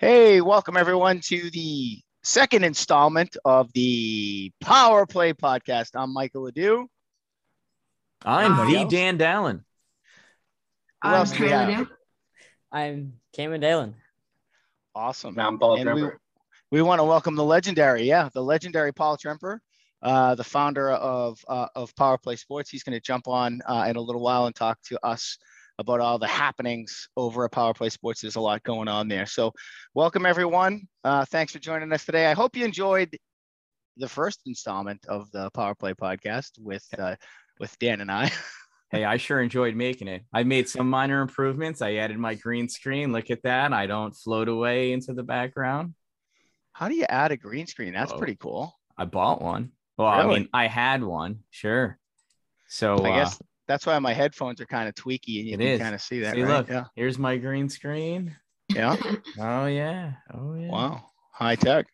Hey, welcome everyone to the second installment of the Power Play podcast. I'm Michael Adu. I'm Anybody the else? Dan Dallin. Who I'm else do we have? I'm Cameron Dalen. Awesome. I'm Paul And we, we want to welcome the legendary, yeah, the legendary Paul Tremper, uh, the founder of uh, of Power Play Sports. He's going to jump on uh, in a little while and talk to us about all the happenings over at Power Play Sports. There's a lot going on there. So, welcome everyone. Uh, thanks for joining us today. I hope you enjoyed the first installment of the Power Play podcast with uh, with Dan and I. Hey, I sure enjoyed making it. I made some minor improvements. I added my green screen. Look at that. I don't float away into the background. How do you add a green screen? That's Oh. pretty cool. I bought one. Well, I mean, I had one. Sure. So I uh, guess that's why my headphones are kind of tweaky and you It can is. kind of see that. see, right? look, Yeah. here's my green screen. Yeah. Oh yeah. Oh yeah. Wow. High tech.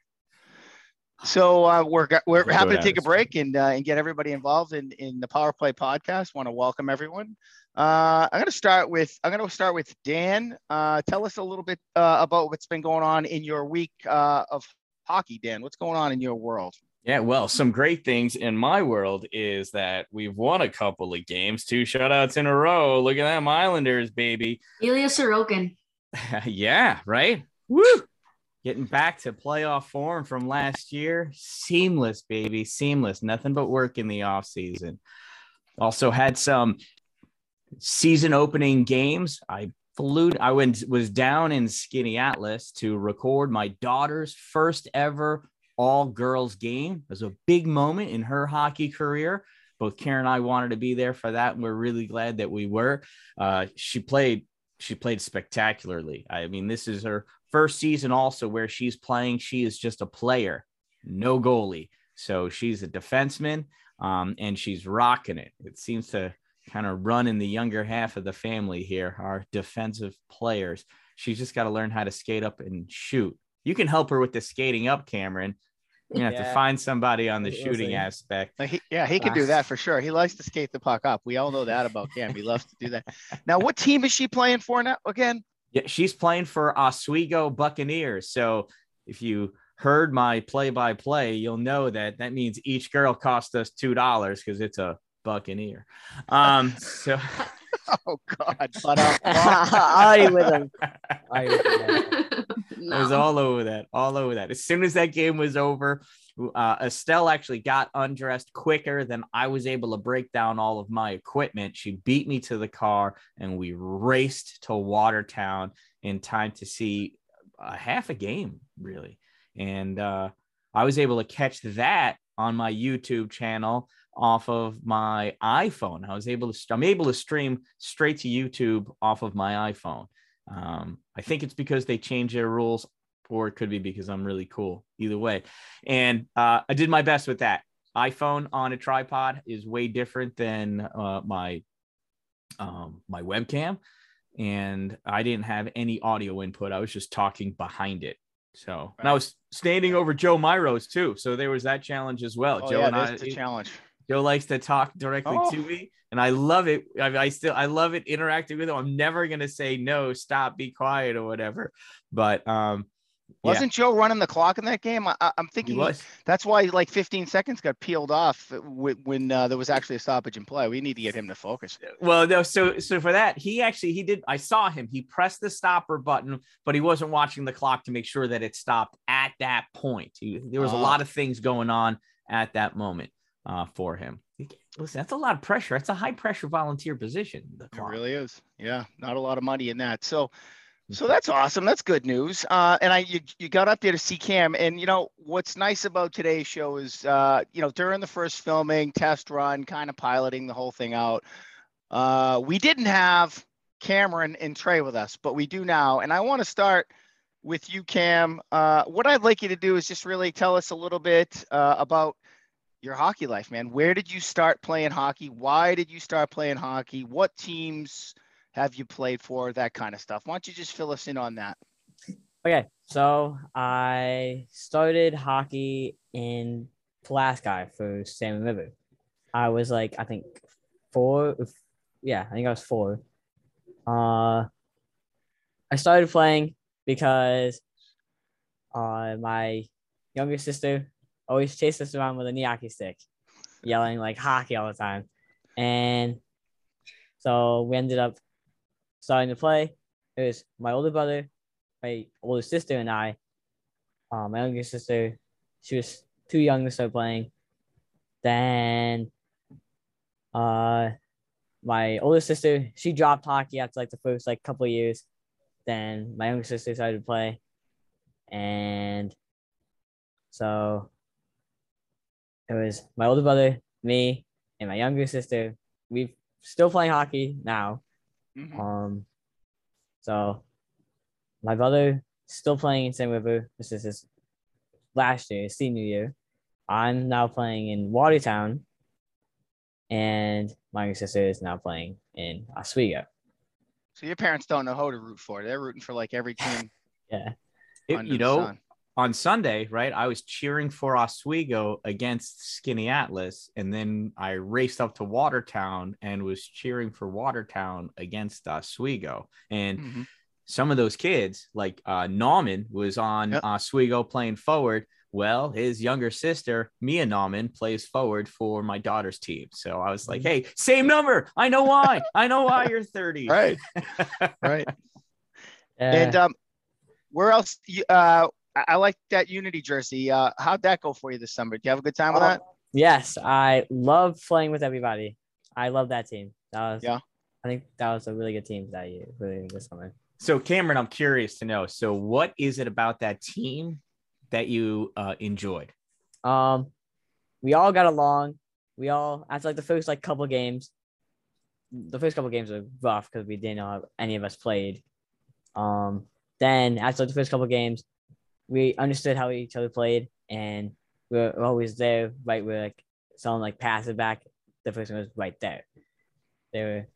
So uh, we're we're We'll happy to take a break and uh, and get everybody involved in in the Power Play podcast. Want to welcome everyone. Uh, I'm going to start with I'm going to start with Dan. Uh, tell us a little bit uh, about what's been going on in your week uh, of hockey, Dan. What's going on in your world? Yeah, well, some great things in my world is that we've won a couple of games, two shutouts in a row. Look at them Islanders, baby. Ilya Sorokin. yeah, right. Woo! Getting back to playoff form from last year. Seamless, baby. Seamless. Nothing but work in the offseason. Also had some season opening games. I flew, I went, was down in Skaneateles to record my daughter's first ever all girls game. It was a big moment in her hockey career. Both Karen and I wanted to be there for that, and we're really glad that we were. Uh, she played she played spectacularly. I mean, this is her first season also where she's playing. She is just a player, no goalie. So she's a defenseman um, and she's rocking it. It seems to kind of run in the younger half of the family here, our defensive players. She's just got to learn how to skate up and shoot. You can help her with the skating up, Cameron. You have to find somebody on the We'll shooting see. aspect. Like he, yeah, he can do that for sure. He likes to skate the puck up. We all know that about Cam. He loves to do that. Now, what team is she playing for now again? Yeah, she's playing for Oswego Buccaneers. So if you heard my play-by-play, you'll know that that means each girl cost us two dollars because it's a Buccaneer. Um, so Oh God! But, uh, I with him. I with him. I was all over that, all over that. As soon as that game was over, uh, Estelle actually got undressed quicker than I was able to break down all of my equipment. She beat me to the car, and we raced to Watertown in time to see a half a game, really. And uh, I was able to catch that on my YouTube channel off of my iPhone. I was able to, I'm able to stream straight to YouTube off of my iPhone. Um, I think it's because they changed their rules, or it could be because I'm really cool. Either way, and uh, I did my best with that. iPhone on a tripod is way different than uh, my um, my webcam, and I didn't have any audio input. I was just talking behind it. So and I was standing over Joe Myros too. So there was that challenge as well. oh, Joe yeah, and I, the challenge. Joe likes to talk directly Oh. to me, and I love it. I, I still I love it interacting with him. I'm never gonna say no, stop, be quiet, or whatever. But um, Wasn't Joe running the clock in that game? I, I'm thinking was. that's why like 15 seconds got peeled off when, uh, there was actually a stoppage in play. We need to get him to focus. Well, no, so so for that, he actually he did. I saw him. He pressed the stopper button, but he wasn't watching the clock to make sure that it stopped at that point. He, there was a Ah. lot of things going on at that moment uh, for him. Listen, that's a lot of pressure. That's a high pressure volunteer position. The It really is. Yeah, not a lot of money in that. So, Mm-hmm. so that's awesome. That's good news. Uh, and I, you, you got up there to see Cam. And you know what's nice about today's show is, uh, you know, during the first filming, test run, kind of piloting the whole thing out. Uh, we didn't have Cameron and Trey with us, but we do now. And I want to start with you, Cam. Uh, what I'd like you to do is just really tell us a little bit uh, about your hockey life, man. Where did you start playing hockey? Why did you start playing hockey? What teams have you played for? That kind of stuff. Why don't you just fill us in on that? Okay, so I started hockey in Pulaski for Salmon River. I was like, I think four. Yeah, I think I was four. Uh, I started playing because uh, my younger sister always chased us around with a gnocchi stick, yelling like hockey all the time. And so we ended up starting to play. It was my older brother, my older sister, and I. Uh, my younger sister, she was too young to start playing. Then, uh, my older sister, she dropped hockey after like the first like couple of years. Then my younger sister started to play, and so it was my older brother, me, and my younger sister. We still playing hockey now. Mhm. Um, so my brother still playing in San River. This is his last year, senior year. I'm now playing in Watertown, and my younger sister is now playing in Oswego. So your parents don't know who to root for. They're rooting for like every team. Yeah, It- you know, sun. On Sunday, right? I was cheering for Oswego against Skaneateles, and then I raced up to Watertown and was cheering for Watertown against Oswego. And Mhm. some of those kids, like uh, Nauman, was on Yep. Oswego playing forward. Well, his younger sister, Mia Nauman, plays forward for my daughter's team. So I was like, hey, same number. I know why. I know why you're 30. Right. Right. yeah. And um, where else? You, uh, I, I like that Unity jersey. Uh, how'd that go for you this summer? Do you have a good time with Uh, that? yes, I love playing with everybody. I love that team. That was Yeah. I think that was a really good team that year, really this summer. So, Cameron, I'm curious to know. So, what is it about that team that you uh, enjoyed? Um, we all got along. We all after like the first like couple games, the first couple games were rough because we didn't know how any of us played. Um, then after like, the first couple games, we understood how each other played, and we we're always there. Right, where like someone like passed it back, the person was right there. They were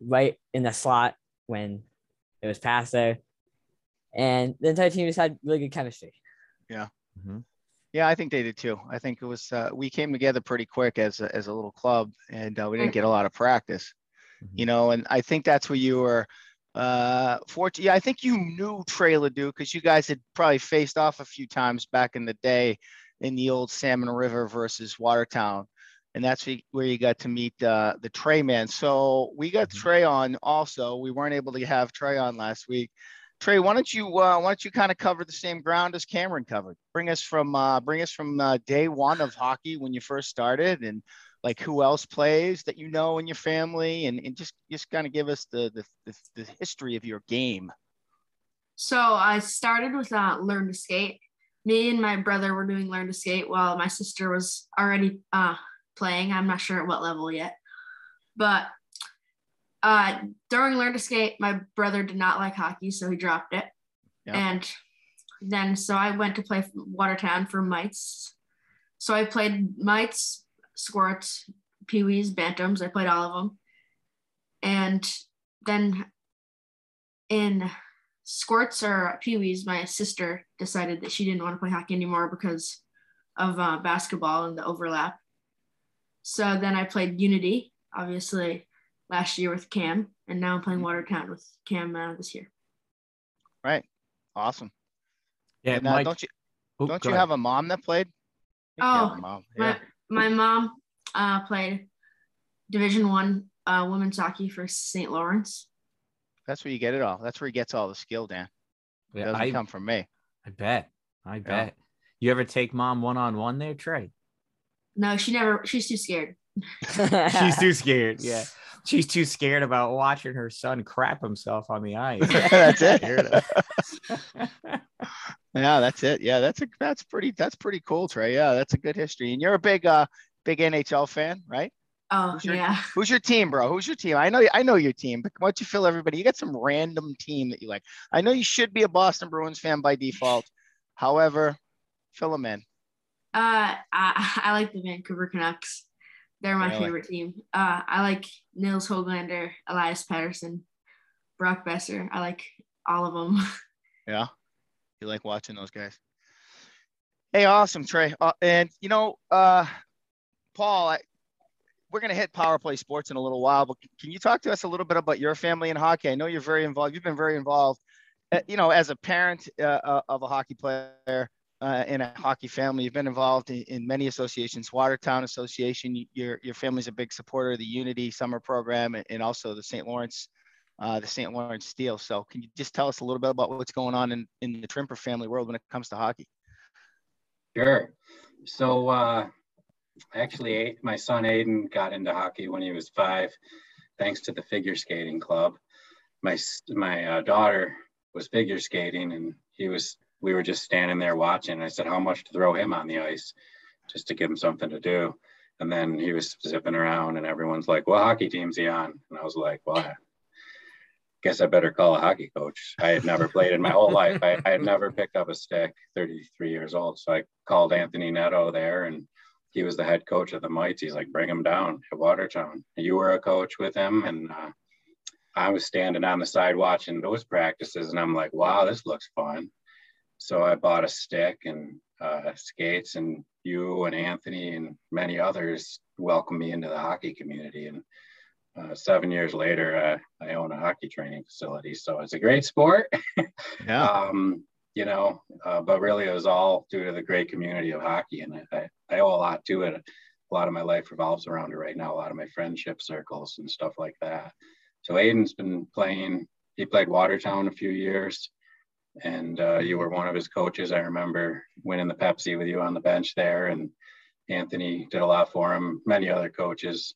right in the slot when it was passed there, and the entire team just had really good chemistry. Mhm. Yeah, I think they did too. I think it was uh, we came together pretty quick as a, as a little club, and uh, we didn't get a lot of practice. You know, and I think that's where you were uh. Yeah, I think you knew Trey Ledoux because you guys had probably faced off a few times back in the day in the old Salmon River versus Watertown. And that's where- you got to meet uh, the Trey man. So we got Mhm. Trey on also. We weren't able to have Trey on last week. Trey, why don't you uh, why don't you kind of cover the same ground as Cameron covered? Bring us from uh, bring us from uh, day one of hockey when you first started, and like who else plays that you know in your family, and, and just just kind of give us the, the the the history of your game. So I started with uh, learn to skate. Me and my brother were doing learn to skate while my sister was already uh, playing. I'm not sure at what level yet, but uh, during learn to skate, my brother did not like hockey, so he dropped it. Yeah. And then so I went to play Watertown for mites. So I played mites, squirts, peewees, bantams. I played all of them. And then in squirts or peewees, my sister decided that she didn't want to play hockey anymore because of uh, basketball and the overlap. So then I played Unity, obviously last year with Cam, and now I'm playing Watertown with Cam uh, this year. Right. Awesome. Yeah, And, uh, Mike. don't you oh, don't go you ahead. have a mom that played? I think you have Oh, mom. Yeah. My mom uh, played Division One uh, women's hockey for St. Lawrence. That's where you get it all. That's where he gets all the skill, Dan. It Yeah, doesn't I, come from me. I bet. I bet. You ever take mom one on one there, Trey? No, she never. She's too scared. She's too scared. Yeah. She's too scared about watching her son crap himself on the ice. That's it. Yeah, that's it. Yeah, that's a that's pretty that's pretty cool, Trey. Yeah, that's a good history. And you're a big uh big NHL fan, right? Oh Who's your- yeah. Who's your team, bro? Who's your team? I know I know your team, but why don't you fill everybody? You got some random team that you like. I know you should be a Boston Bruins fan by default. However, fill them in. Uh, I, I like the Vancouver Canucks. They're my Really? favorite team. Uh, I like Nils Hoglander, Elias Pettersson, Brock Boeser. I like all of them. Yeah. You like watching those guys. Hey, awesome, Trey. Uh, and you know, uh, Paul, I, we're gonna hit Power Play Sports in a little while, but can you talk to us a little bit about your family in hockey? I know you're very involved. You've been very involved uh, you know, as a parent uh, uh, of a hockey player uh, in a hockey family, you've been involved in, in, many associations. Watertown Association, your your family's a big supporter of the Unity Summer Program and also the St. Lawrence, uh, the St. Lawrence Steel. So, can you just tell us a little bit about what's going on in in the Trimper family world when it comes to hockey? Sure. So, uh, actually, my son Aiden got into hockey when he was five, thanks to the figure skating club. My my uh, daughter was figure skating, and he was. We were just standing there watching. I said, "How much to throw him on the ice, just to give him something to do?" And then he was zipping around, and everyone's like, "What hockey team's he on?" And I was like, "Well, I guess I better call a hockey coach. I had never played in my whole life. I, I had never picked up a stick. 33 years old, so I called Anthony Neto there, and he was the head coach of the Mites. He's like, bring him down at Watertown. You were a coach with him, and uh, I was standing on the side watching those practices, and I'm like, wow, this looks fun. So I bought a stick and uh, skates, and you and Anthony and many others welcomed me into the hockey community. And uh, seven years later, uh, I own a hockey training facility. So it's a great sport. yeah. um, you know, uh, but really it was all due to the great community of hockey. And I, I owe a lot to it. A lot of my life revolves around it right now, a lot of my friendship circles and stuff like that. So Aiden's been playing, he played Watertown a few years and uh, you were one of his coaches. I remember winning the Pepsi with you on the bench there and Anthony did a lot for him, many other coaches.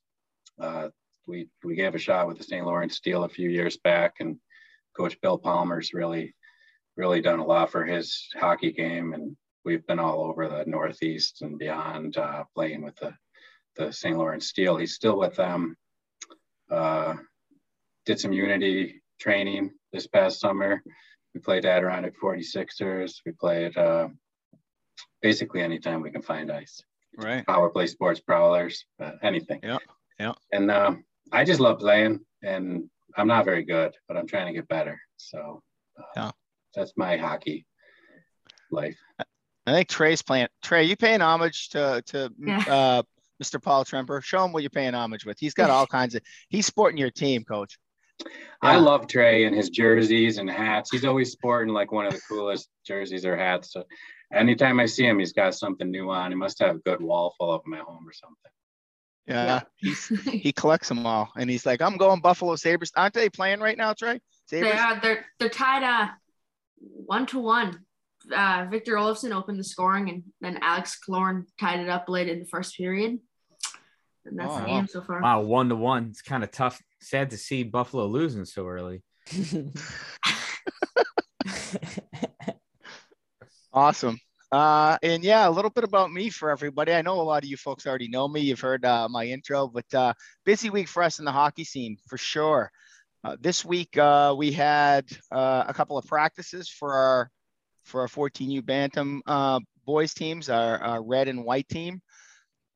Uh, we, we gave a shot with the St. Lawrence Steel a few years back and coach Bill Palmer's really really done a lot for his hockey game, and we've been all over the Northeast and beyond uh, playing with the the St. Lawrence Steel. He's still with them. Uh, did some Unity training this past summer. We played Adirondack 46ers. We played uh, basically anytime we can find ice. Right. Power play sports prowlers, uh, anything. Yeah. Yeah. And uh, I just love playing, and I'm not very good, but I'm trying to get better. So. Uh, yeah that's my hockey life. I think Trey's playing. Trey, you paying homage to to yeah. uh, Mr. Paul Tremper? Show him what you're paying homage with. He's got all kinds of. He's sporting your team, coach. Yeah. I love Trey and his jerseys and hats. He's always sporting like one of the coolest jerseys or hats. So anytime I see him, he's got something new on. He must have a good wall full of them at home or something. Yeah, yeah. he collects them all, and he's like, "I'm going Buffalo Sabres." Aren't they playing right now, Trey? Sabres? They are. They're they're tied. Uh, one to one. Uh, Victor Olofsson opened the scoring, and then Alex Killorn tied it up late in the first period. And that's oh, the game so far. Wow, one to one. It's kind of tough. Sad to see Buffalo losing so early. awesome. Uh, and yeah, a little bit about me for everybody. I know a lot of you folks already know me. You've heard uh, my intro, but uh, busy week for us in the hockey scene for sure. Uh, this week uh, we had uh, a couple of practices for our for our 14U Bantam uh, boys teams, our, our, red and white team.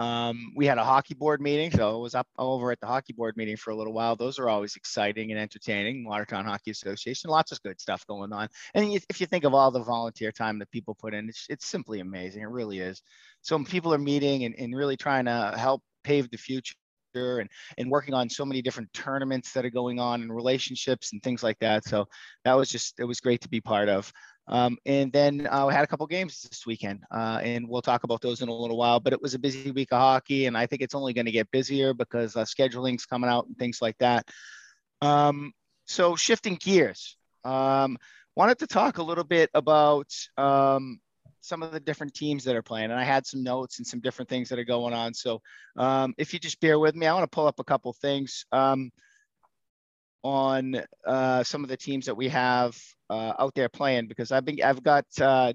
Um, we had a hockey board meeting, so I was up over at the hockey board meeting for a little while. Those are always exciting and entertaining. Watertown Hockey Association, lots of good stuff going on. And if you think of all the volunteer time that people put in, it's, it's simply amazing. It really is. So people are meeting and, and really trying to help pave the future and and working on so many different tournaments that are going on and relationships and things like that. So that was just it was great to be part of. Um, and then uh, we had a couple games this weekend, uh, and we'll talk about those in a little while. But it was a busy week of hockey, and I think it's only going to get busier because uh, scheduling's coming out and things like that. Um, so shifting gears, um, wanted to talk a little bit about um, some of the different teams that are playing. And I had some notes and some different things that are going on. So um, if you just bear with me, I want to pull up a couple things um, on uh, some of the teams that we have uh, out there playing because I've been I've got uh,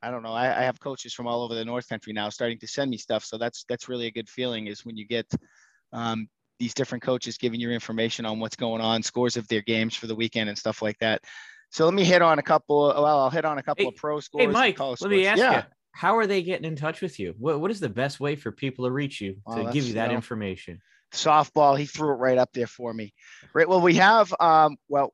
I don't know I, I, have coaches from all over the North Country now starting to send me stuff. So that's that's really a good feeling is when you get um, these different coaches giving you information on what's going on, scores of their games for the weekend and stuff like that. So let me hit on a couple. Well, I'll hit on a couple hey, of pro scores. Hey, Mike, let me ask yeah. you: How are they getting in touch with you? What What is the best way for people to reach you to give you that you know, information? Softball. He threw it right up there for me. Right. Well, we have. Um. Well,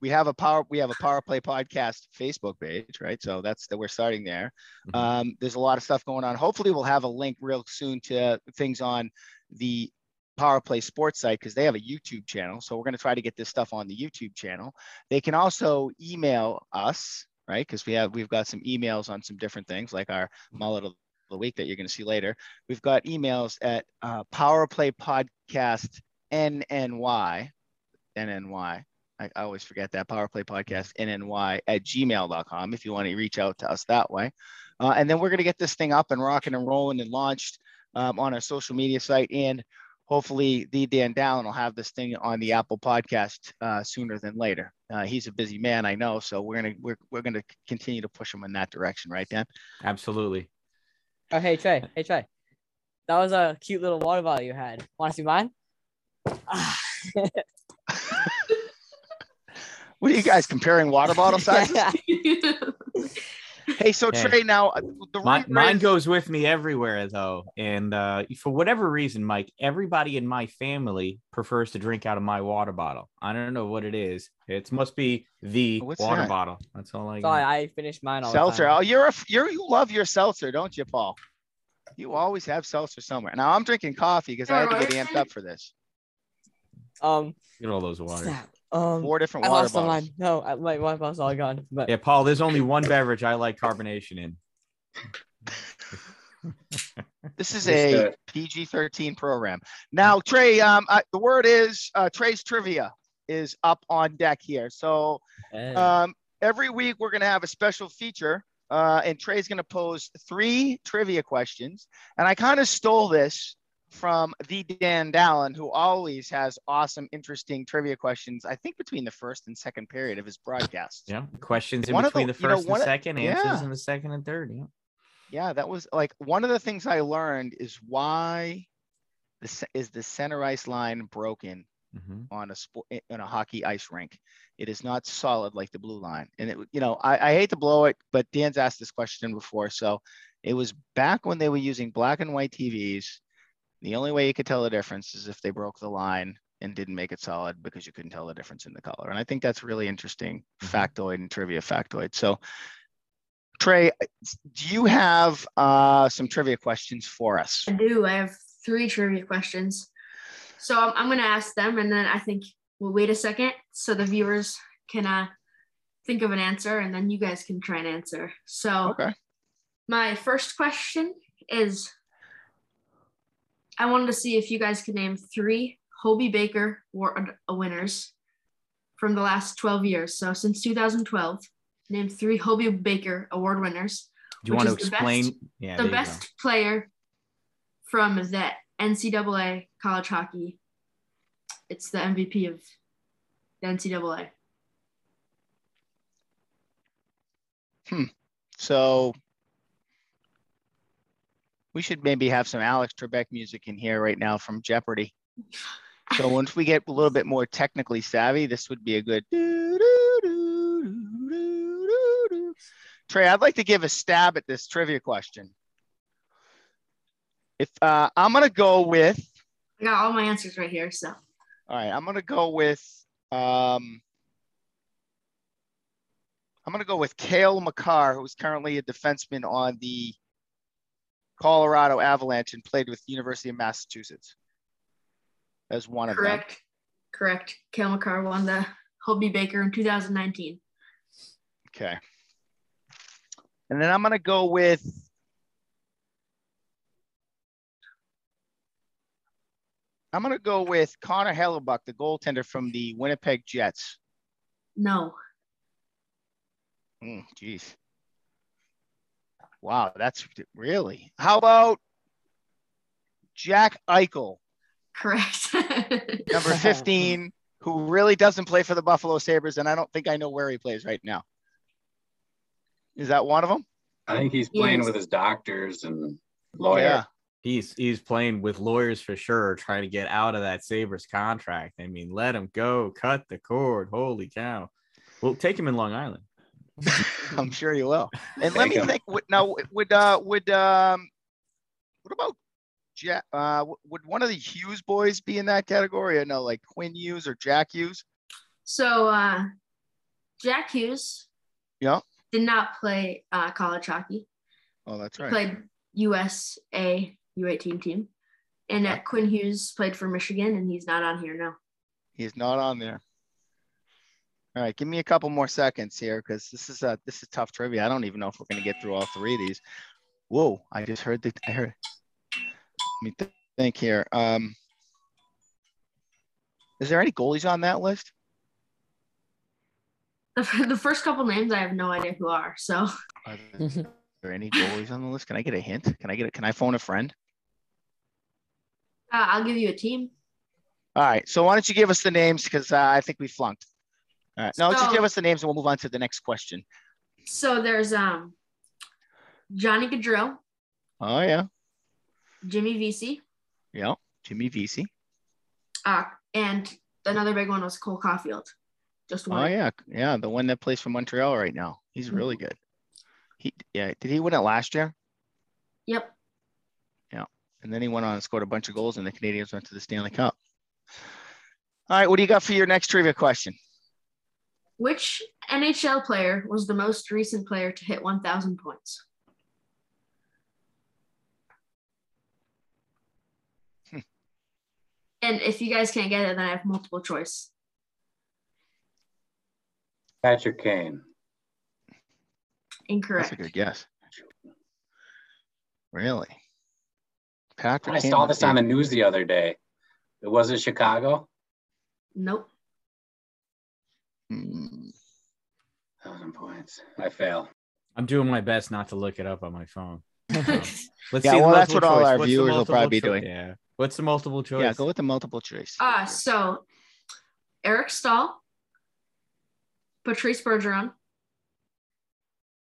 we have a power. We have a Power Play podcast Facebook page. Right. So that's that. We're starting there. Mm-hmm. Um. There's a lot of stuff going on. Hopefully, we'll have a link real soon to things on the Power Play Sports site because they have a YouTube channel. So we're going to try to get this stuff on the YouTube channel. They can also email us, right? Because we have we've got some emails on some different things, like our mullet of the week that you're going to see later. We've got emails at uh, Power Podcast NNY, NNY. I, always forget that Power Play Podcast NNY at gmail.com if you want to reach out to us that way. Uh, and then we're going to get this thing up and rocking and rolling and launched um, on our social media site. And hopefully, the Dan Dallin will have this thing on the Apple Podcast uh, sooner than later. Uh, he's a busy man, I know. So we're gonna we're, we're gonna continue to push him in that direction, right, Dan? Absolutely. Oh, hey Trey. Hey Trey. That was a cute little water bottle you had. Want to see mine? What are you guys comparing water bottle sizes? Hey, so Yeah. Trey, now uh, the Mine, rumor mine is- goes with me everywhere though, and uh, for whatever reason, Mike, everybody in my family prefers to drink out of my water bottle. I don't know what it is. It must be the What's water that? bottle. That's all I Sorry, got. I finished mine all seltzer. the time. Oh, you're a you're you love your seltzer, don't you, Paul? You always have seltzer somewhere. Now I'm drinking coffee because I had to get amped up for this. Um, Get all those waters. snap. Um, Four different I water lost bottles. mine. No, I, my water bottle's all gone. But Yeah, Paul. There's only one beverage I like carbonation in. This is a uh, PG-13 program. Now, Trey, um, I, the word is uh, Trey's trivia is up on deck here. So um, every week we're going to have a special feature, uh, and Trey's going to pose three trivia questions. And I kind of stole this from the Dan Dallin, who always has awesome, interesting trivia questions. I think between the first and second period of his broadcast. Yeah, questions in One between the- the you know, first and of- second, answers yeah. in the second and third. Yeah. Yeah, that was like one of the things I learned is why the is the center ice line broken Mhm. on a sport in a hockey ice rink. It is not solid like the blue line. And it, you know, I, I hate to blow it, but Dan's asked this question before. So it was back when they were using black and white TVs. The only way you could tell the difference is if they broke the line and didn't make it solid because you couldn't tell the difference in the color. And I think that's really interesting Mhm. factoid and trivia factoid. So Trey, do you have uh, some trivia questions for us? I do. I have three trivia questions. So I'm, I'm going to ask them, and then I think we'll wait a second so the viewers can uh, think of an answer, and then you guys can try and answer. So Okay. my first question is I wanted to see if you guys could name three Hobey Baker Award winners from the last 12 years. So since 2012, name three Hobey Baker Award winners Do you want to is the explain? best- yeah, the there go. best player from the NCAA college hockey. It's the MVP of the NCAA. Hmm. So we should maybe have some Alex Trebek music in here right now from Jeopardy. So once we get a little bit more technically savvy, this would be a good. Trey, I'd like to give a stab at this trivia question. If uh, I'm gonna go with, I got all my answers right here. So all right, I'm gonna go with, um, I'm gonna go with Cale Makar, who's currently a defenseman on the Colorado Avalanche and played with the University of Massachusetts. As one of them. correct, correct. Cale Makar won the Hobey Baker in 2019. Okay. And then I'm gonna go with I'm gonna go with Connor Hellebuyck, the goaltender from the Winnipeg Jets. No, Mm, Jeez. Wow, that's really. How about Jack Eichel, correct. number 15, who really doesn't play for the Buffalo Sabres, and I don't think I know where he plays right now. Is that one of them? I think he's playing Yes. with his doctors and lawyer. Yeah. He's he's playing with lawyers for sure, trying to get out of that Sabres contract. I mean, let him go, cut the cord. Holy cow! Well, take him in Long Island. I'm sure you will. And let me me 'em. think. Would, now, would uh, would um, what about Jack? Uh, would one of the Hughes boys be in that category? I know, like Quinn Hughes or Jack Hughes? so uh, Jack Hughes Yeah. did not play uh, college hockey. Oh, that's He right. played USA U18 team, And uh, Quinn Hughes played for Michigan, and he's not on here now. He's not on there. All right, give me a couple more seconds here because this is a this is tough trivia. I don't even know if we're gonna get through all three of these. Whoa! I just heard the I heard. Let me th- think here. Um, is there any goalies on that list? The, the first couple names, I have no idea who are. So Are there, are there any goalies on the list? Can I get a hint? Can I get a, Can I phone a friend? uh, I'll give you a team. All right. So why don't you give us the names because uh, I think we flunked. All right. No, just give us the names and we'll move on to the next question. So there's um Johnny Gaudreau, Oh yeah, Jimmy Vesey, yeah. Jimmy Vesey. uh, and another big one was Cole Caufield. Just one. Oh yeah, yeah. The one that plays for Montreal right now. He's really good. He yeah. Did he win it last year? Yep. Yeah, and then he went on and scored a bunch of goals, and the Canadiens went to the Stanley Cup. All right, what do you got for your next trivia question? Which NHL player was the most recent player to hit 1,000 points? Hmm. And if you guys can't get it, then I have multiple choice. Patrick Kane. Incorrect. That's a good guess. Really? Patrick. I Kane saw this on the news the other day. It was it Chicago? Nope. Hmm. Thousand points. I fail. I'm doing my best not to look it up on my phone. So, let's Yeah, see well, that's multiple what all our What's viewers will multiple probably be choi- doing. Yeah. What's the multiple choice? Yeah, go with the multiple choice. Ah, so Eric Staal, Patrice Bergeron,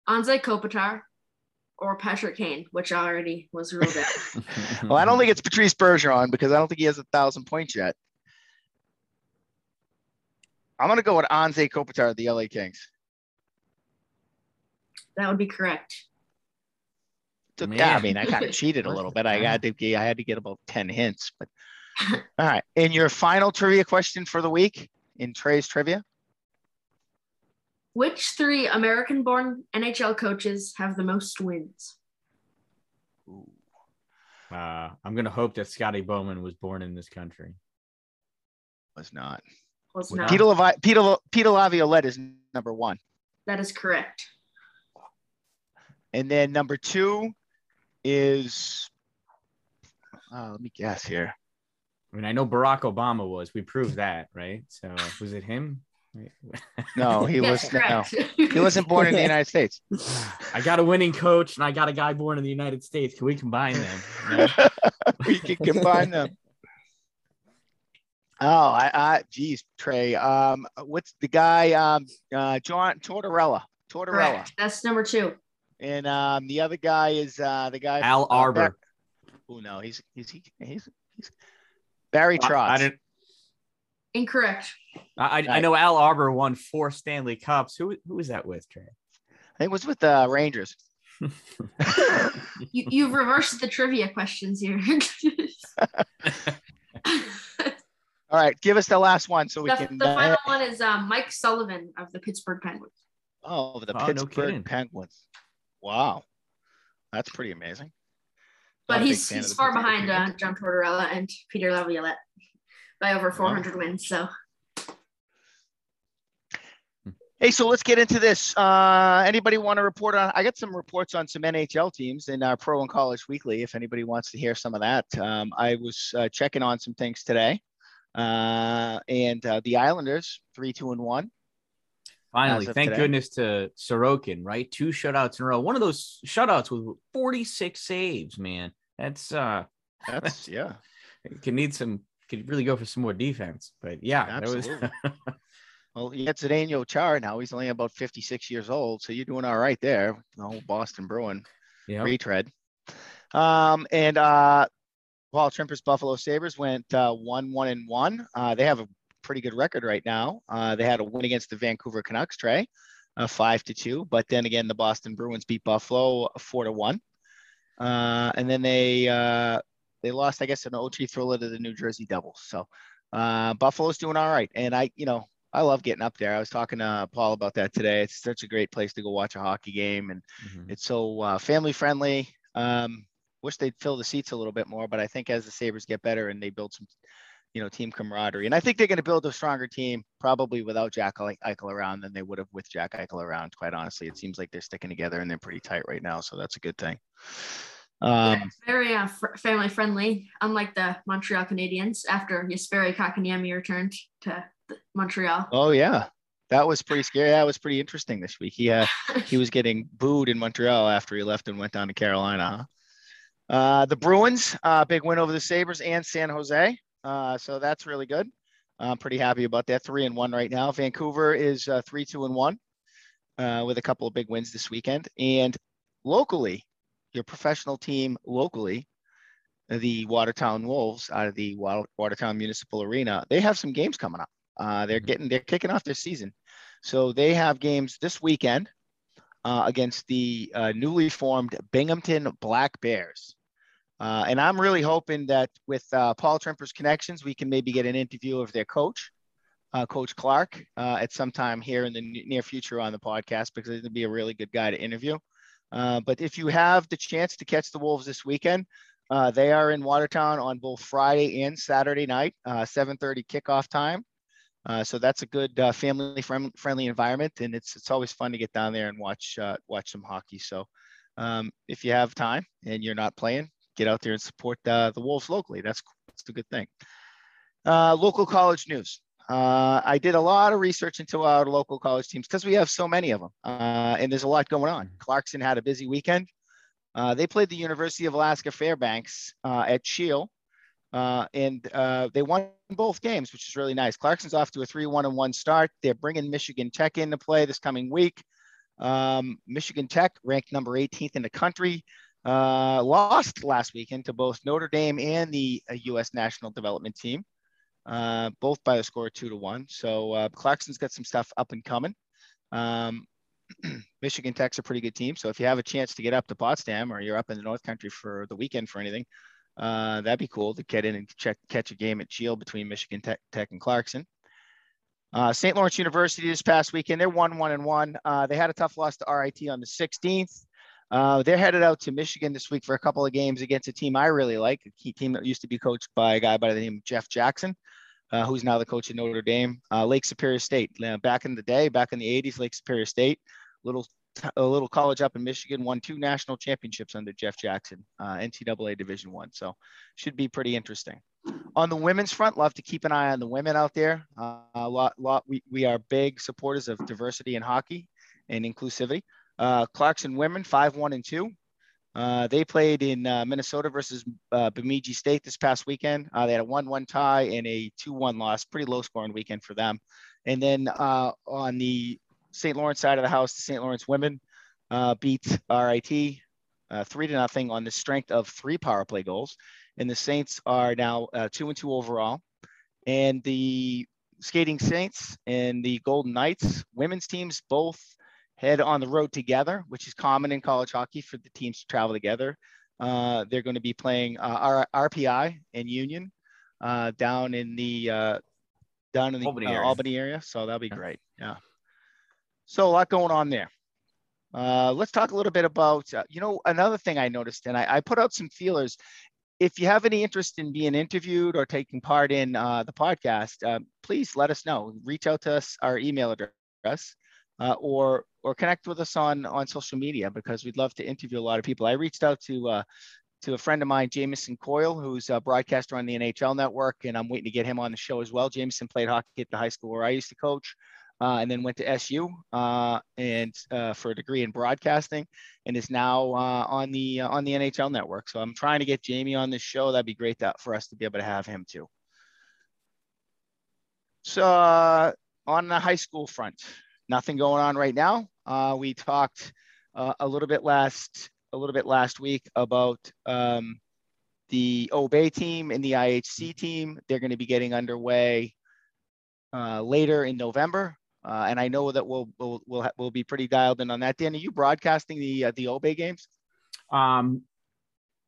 Anze Kopitar, or Patrick Kane, which already was ruled out. Well, I don't think it's Patrice Bergeron because I don't think he has a thousand points yet. I'm gonna go with Anze Kopitar of the LA Kings. that would be correct. Took- yeah, I mean, I kind of cheated a little bit. I had to get, I had to get about ten hints, but all right. And your final trivia question for the week in Trey's trivia. Which three American born NHL coaches have the most wins? Uh, I'm gonna hope that Scotty Bowman was born in this country. Was not. Was Wow. not. Peter Levi- Peter Peter Laviolette is number one, That is correct. and then number two is. Uh, let me guess here. I mean, I know Barack Obama was. We proved that, right? So was it him? No, he yes, was no. He wasn't born in the United States. I got a winning coach and I got a guy born in the United States. Can we combine them? No? we can combine them. Oh, I, I, geez, Trey. Um, what's the guy? Um, uh, John Tortorella. Tortorella, correct. That's number two. and um, the other guy is uh, the guy. Al uh, Arbor. Bar- oh no, he's he's he, he's he's Barry I, Trotz. I didn't. Incorrect. I, I- I know Al Arbour won four Stanley Cups. Who who was that with, Trey? I think it was with the Rangers. You, you've reversed the trivia questions here. All right, give us the last one so we the, can. the uh, final one is um, Mike Sullivan of the Pittsburgh Penguins. oh, the Oh, Pittsburgh kidding. Penguins. Wow, that's pretty amazing. But Not a big he's he's far behind uh, John Tortorella and Peter Laviolette by over 400 wins. So Hey, so let's get into this. Uh, anybody want to report on? I got some reports on some NHL teams in our Pro and College Weekly. If anybody wants to hear some of that, um, I was uh, checking on some things today, uh, and uh, the Islanders three, two, and one. Finally, thank today. goodness to Sorokin, right? Two shutouts in a row. One of those shutouts with 46 saves, man. That's uh That's yeah, could need some could really go for some more defense. But yeah, that was absolutely. well, you got Zdeno Char now. He's only about fifty-six years old, so you're doing all right there. The whole Boston Bruin. yeah. retread. Um, and uh, Paul Trimper's Buffalo Sabres went uh, one, one, and one. Uh, they have a pretty good record right now. Uh, they had a win against the Vancouver Canucks, Trey, uh, five to two. But then again, the Boston Bruins beat Buffalo four to one. Uh, and then they uh, they lost, I guess, an OT thriller to the New Jersey Devils. So uh, Buffalo's doing all right. And I, you know, I love getting up there. I was talking to Paul about that today. It's such a great place to go watch a hockey game, and Mhm. it's so uh, family friendly. Um, wish they'd fill the seats a little bit more, but I think as the Sabres get better and they build some, you know, team camaraderie, and I think they're going to build a stronger team probably without Jack Eichel around than they would have with Jack Eichel around. Quite honestly, it seems like they're sticking together and they're pretty tight right now, so that's a good thing. Um, very uh, fr- family friendly, unlike the Montreal Canadiens after Jesperi Kotkaniemi returned to Montreal. Oh yeah, that was pretty scary. That was pretty interesting this week. He uh, he was getting booed in Montreal after he left and went down to Carolina. Huh? Uh, the Bruins, uh, big win over the Sabres and San Jose. Uh, so that's really good. I'm pretty happy about that. Three and one right now. Vancouver is uh, three, two, and one uh, with a couple of big wins this weekend. And locally, your professional team locally, the Watertown Wolves out of the Watertown Municipal Arena, they have some games coming up. Uh, they're mm-hmm. getting they're kicking off their season, so they have games this weekend uh, against the uh, newly formed Binghamton Black Bears. Uh, and I'm really hoping that with uh, Paul Trimper's connections, we can maybe get an interview of their coach, uh, Coach Clark, at some time here in the near future on the podcast because to be a really good guy to interview. but if you have the chance to catch the Wolves this weekend, they are in Watertown on both Friday and Saturday night, 7:30 kickoff time. Uh, so that's a good uh, family-friendly environment, and it's it's always fun to get down there and watch uh, watch some hockey. So um, if you have time and you're not playing, get out there and support uh, the Wolves locally. That's that's a good thing. Uh, local college news. Uh, I did a lot of research into our local college teams because we have so many of them, and there's a lot going on. Clarkson had a busy weekend. they played the University of Alaska Fairbanks at Cheel uh, and uh, they won both games, which is really nice. Clarkson's off to a 3 1 and 1 start. They're bringing Michigan Tech into play this coming week. Um, Michigan Tech, ranked number 18th in the country, uh, lost last weekend to both Notre Dame and the U.S. Uh, national development team, uh, both by a score of 2 to 1. So uh, Clarkson's got some stuff up and coming. Um, Michigan Tech's a pretty good team. So if you have a chance to get up to Potsdam or you're up in the North Country for the weekend for anything, uh, that'd be cool to get in and check catch a game at Cheel between Michigan Tech, Tech and Clarkson. Uh, St. Lawrence University this past weekend, they're one one and one. Uh, they had a tough loss to RIT on the 16th. Uh, they're headed out to Michigan this week for a couple of games against a team I really like, a team that used to be coached by a guy by the name of Jeff Jackson, uh, who's now the coach at Notre Dame. Uh, Lake Superior State. back in the day, back in the 80s, Lake Superior State, little a little college up in Michigan, won two national championships under Jeff Jackson, uh, NCAA Division One. So should be pretty interesting. On the women's front, love to keep an eye on the women out there. Uh, a lot, lot. We, we are big supporters of diversity in hockey and inclusivity. Uh, Clarkson women, five, one, and two. Uh, they played in uh, Minnesota versus uh, Bemidji State this past weekend. Uh, they had a 1 1 tie and a 2 1 loss, pretty low scoring weekend for them. And then uh, on the St. Lawrence side of the house, the St. Lawrence women beat RIT uh, three to nothing on the strength of three power play goals. And the Saints are now uh, two and two overall. And the Skating Saints and the Golden Knights women's teams both head on the road together, which is common in college hockey for the teams to travel together. Uh, they're going to be playing uh, RPI and Union uh, down in the uh, down in the Albany area. Albany area. So that'll be great. Yeah. So a lot going on there. Uh, let's talk a little bit about, uh, you know, another thing I noticed, and I, I, put out some feelers. If you have any interest in being interviewed or taking part in uh, the podcast, uh, please let us know. Reach out to us, our email address, uh, or or connect with us on on social media because we'd love to interview a lot of people. I reached out to uh, to a friend of mine, Jameson Coyle, who's a broadcaster on the NHL Network, and I'm waiting to get him on the show as well. Jameson played hockey at the high school where I used to coach uh, and then went to SU uh, and uh, for a degree in broadcasting, and is now uh, on the uh, on the NHL Network. So I'm trying to get Jamie on this show. That'd be great that, for us to be able to have him too. So uh, on the high school front, nothing going on right now. we talked a little bit last a little bit last week about um, the Obey team and the IHC team. They're going to be getting underway uh, later in November. Uh, and I know that we'll we'll we'll, ha- we'll be pretty dialed in on that. Dan, are you broadcasting the uh, the Obey games? Um,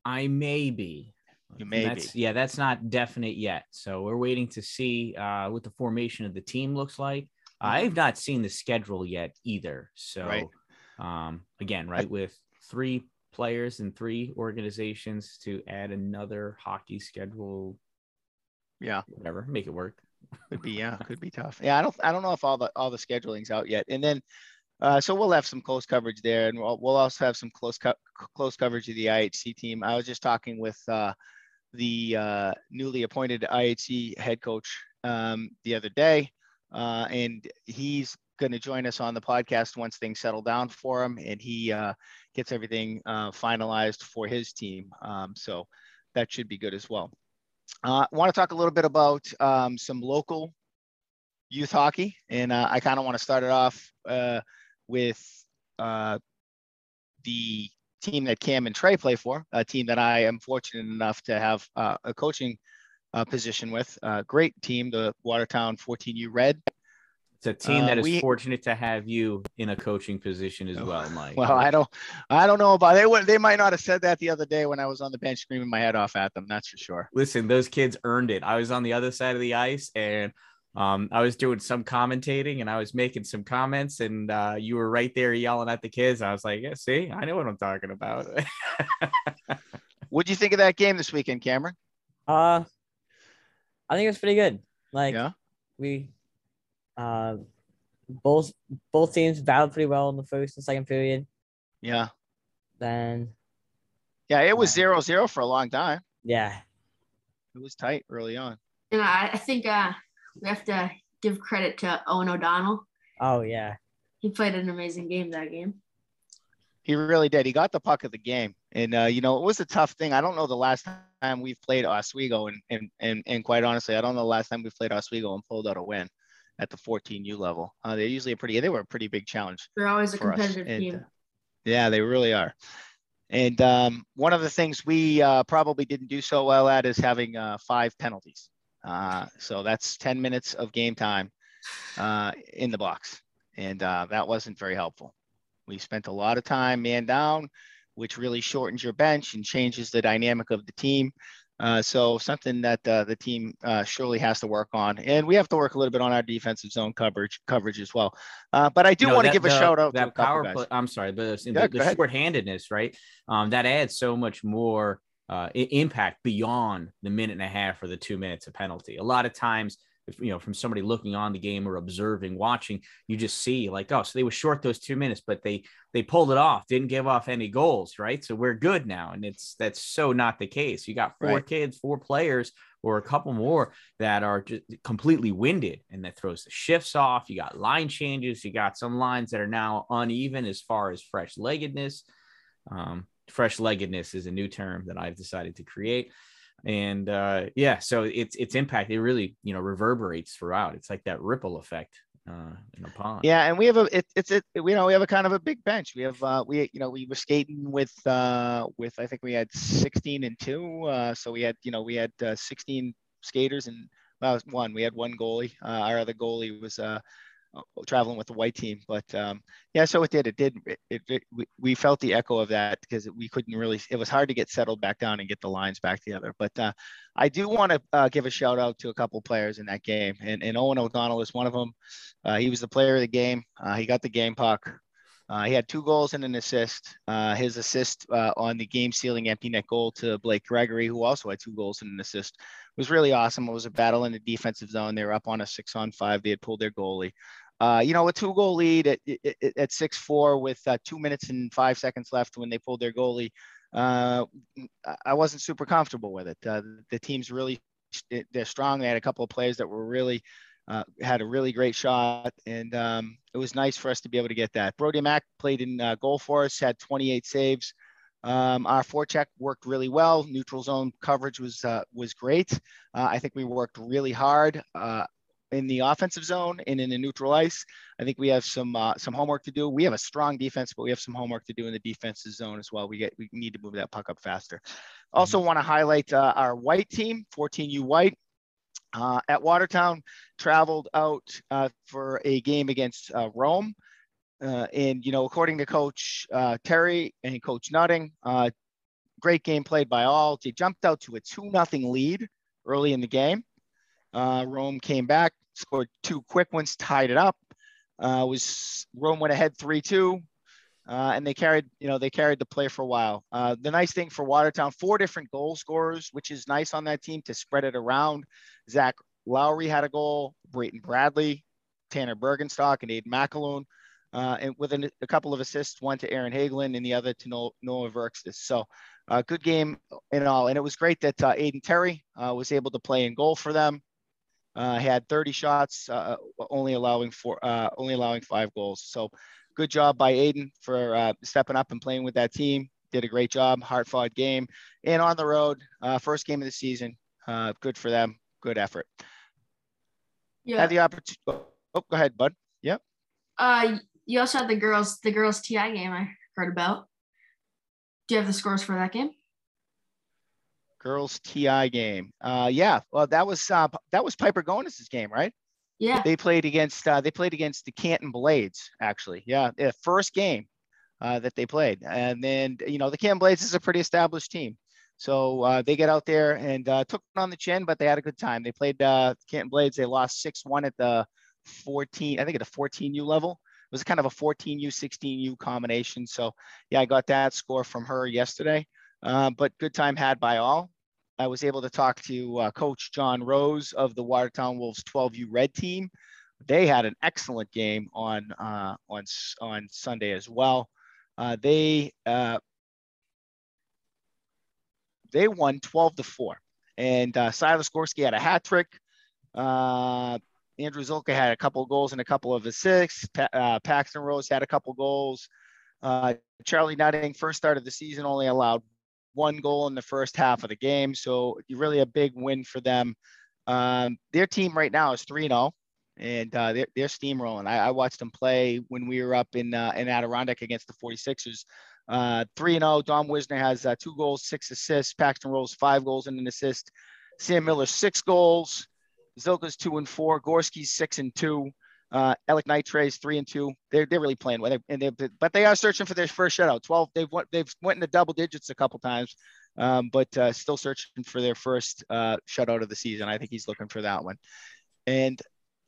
I may be. You may that's, be. Yeah, that's not definite yet. So we're waiting to see uh, what the formation of the team looks like. Mm-hmm. I've not seen the schedule yet either. So, right. um, again, right with three players and three organizations to add another hockey schedule. Yeah. Whatever, make it work. Could be, yeah, could be tough. Yeah, I don't, I don't know if all the all the scheduling's out yet. And then, uh, so we'll have some close coverage there, and we'll, we'll also have some close co- close coverage of the IHC team. I was just talking with uh, the uh, newly appointed IHC head coach um, the other day, uh, and he's going to join us on the podcast once things settle down for him, and he uh, gets everything uh, finalized for his team. Um, so that should be good as well. Uh, I want to talk a little bit about um, some local youth hockey, and uh, I kind of want to start it off uh, with uh, the team that Cam and Trey play for, a team that I am fortunate enough to have uh, a coaching uh, position with. A great team, the Watertown 14U Red. It's a team that is we, fortunate to have you in a coaching position as well, Mike. Well, I don't, I don't know about they. Would, they might not have said that the other day when I was on the bench screaming my head off at them. That's for sure. Listen, those kids earned it. I was on the other side of the ice and um, I was doing some commentating and I was making some comments, and uh, you were right there yelling at the kids. I was like, "Yeah, see, I know what I'm talking about." what do you think of that game this weekend, Cameron? Uh, I think it was pretty good. Like, yeah. we uh, both both teams battled pretty well in the first and second period. Yeah. Then. Yeah, it was zero zero for a long time. Yeah. It was tight early on. And I, I think uh, we have to give credit to Owen O'Donnell. Oh yeah. He played an amazing game that game. He really did. He got the puck of the game, and uh, you know it was a tough thing. I don't know the last time we've played Oswego, and and and, and quite honestly, I don't know the last time we played Oswego and pulled out a win at the 14U level. Uh, they're usually a pretty, they were a pretty big challenge. They're always a competitive team. Uh, yeah, they really are. And um, one of the things we uh, probably didn't do so well at is having uh, five penalties. Uh, so that's 10 minutes of game time uh, in the box. And that wasn't very helpful. We spent a lot of time man down, which really shortens your bench and changes the dynamic of the team. Uh, so something that uh, the team uh, surely has to work on, and we have to work a little bit on our defensive zone coverage coverage as well. Uh, but I do want to give a the, shout out that power play. I'm sorry, but yeah, the, the short-handedness, right? Um, that adds so much more uh, impact beyond the minute and a half or the two minutes of penalty. A lot of times if, you know, from somebody looking on the game or observing, watching, you just see like, oh, so they were short those two minutes, but they they pulled it off, didn't give off any goals, right? So we're good now, and it's that's so not the case. You got four right. kids, four players, or a couple more that are just completely winded, and that throws the shifts off. You got line changes, you got some lines that are now uneven as far as fresh leggedness. Um, fresh leggedness is a new term that I've decided to create and uh, yeah, so its its impact it really you know reverberates throughout. It's like that ripple effect uh, in a pond. Yeah, and we have a it, it's it you know we have a kind of a big bench. We have uh, we you know we were skating with uh, with I think we had 16 and two, uh, so we had you know we had uh, 16 skaters and well one we had one goalie. Uh, our other goalie was uh, uh, traveling with the white team. But um, yeah, so it did. It did. It, it, it, we felt the echo of that because we couldn't really. It was hard to get settled back down and get the lines back together. But uh, I do want to uh, give a shout out to a couple players in that game, and, and Owen O'Donnell is one of them. Uh, he was the player of the game. Uh, he got the game puck. Uh, he had two goals and an assist. Uh, his assist on the game sealing empty net goal to Blake Gregory, who also had two goals and an assist, it was really awesome. It was a battle in the defensive zone. They were up on a six on five. They had pulled their goalie. Uh, you know, a two goal lead at, at, at six four with uh, two minutes and five seconds left when they pulled their goalie. Uh, I wasn't super comfortable with it. Uh, the team's really they're strong. They had a couple of players that were really uh, had a really great shot, and um, it was nice for us to be able to get that. Brody Mack played in goal for us, had 28 saves. Um, our forecheck worked really well. Neutral zone coverage was uh, was great. Uh, I think we worked really hard. In the offensive zone and in the neutral ice. I think we have some uh, some homework to do. We have a strong defense, but we have some homework to do in the defensive zone as well. We get we need to move that puck up faster. Also, mm-hmm. want to highlight uh, our white team, 14U white. Uh, at Watertown, traveled out uh, for a game against uh, Rome, uh, and you know, according to Coach Terry and Coach Nutting, great game played by all. They jumped out to a two nothing lead early in the game. Rome came back, scored two quick ones, tied it up. Uh, was Rome went ahead three two. uh, and they carried, you know, they carried the play for a while. Uh, the nice thing for Watertown, four different goal scorers, which is nice on that team to spread it around. Zach Lowry had a goal, Brayton Bradley, Tanner Bergenstock, and Aiden McAloon. Uh, and with an, a couple of assists, one to Aaron Hagelin and the other to Noah Verkstis. So uh, good game in all. And it was great that uh, Aiden Terry uh, was able to play in goal for them. Uh, had 30 shots, uh, only allowing four, only allowing five goals. So good job by Aiden for uh, stepping up and playing with that team. Did a great job, hard fought game, and on the road, uh, first game of the season. Uh, good for them. Good effort. Yeah. Had the opportunity. Oh, go ahead, bud. Yep. Uh, you also had the girls, the girls TI game I heard about. Do you have the scores for that game? Girls TI game. Uh, yeah. Well, that was uh, that was Piper Gonus's game, right? Yeah. They played against uh, they played against the Canton Blades actually. Yeah, the first game uh, that they played, and then you know the Canton Blades is a pretty established team, so uh, they get out there and uh, took on the chin, but they had a good time. They played uh, Canton Blades. They lost six one at the 14, I think at the 14U level. It was kind of a 14U 16U combination. So yeah, I got that score from her yesterday. Uh, but good time had by all. I was able to talk to uh, Coach John Rose of the Watertown Wolves 12U Red Team. They had an excellent game on uh, on on Sunday as well. Uh, they uh, they won 12 to four, and uh, Silas Gorski had a hat trick. Uh, Andrew Zilka had a couple goals and a couple of assists. Pa- Paxton Rose had a couple goals. Charlie Nutting, first start of the season, only allowed one goal in the first half of the game. So really a big win for them. Um, their team right now is 3 0 and uh, they're, they're steamrolling. I, I, watched them play when we were up in uh, in Adirondack against the 46ers. Uh, 3 0. Dom Wisner has uh, two goals, six assists. Paxton Rose, five goals and an assist. Sam Miller, six goals. Zilka's two and four. Gorski's six and two. Uh, Alec Nitrays three and two. They're they're really playing well, and they but they are searching for their first shutout. Twelve. They've went they've went into double digits a couple times, um, but uh, still searching for their first uh, shutout of the season. I think he's looking for that one. And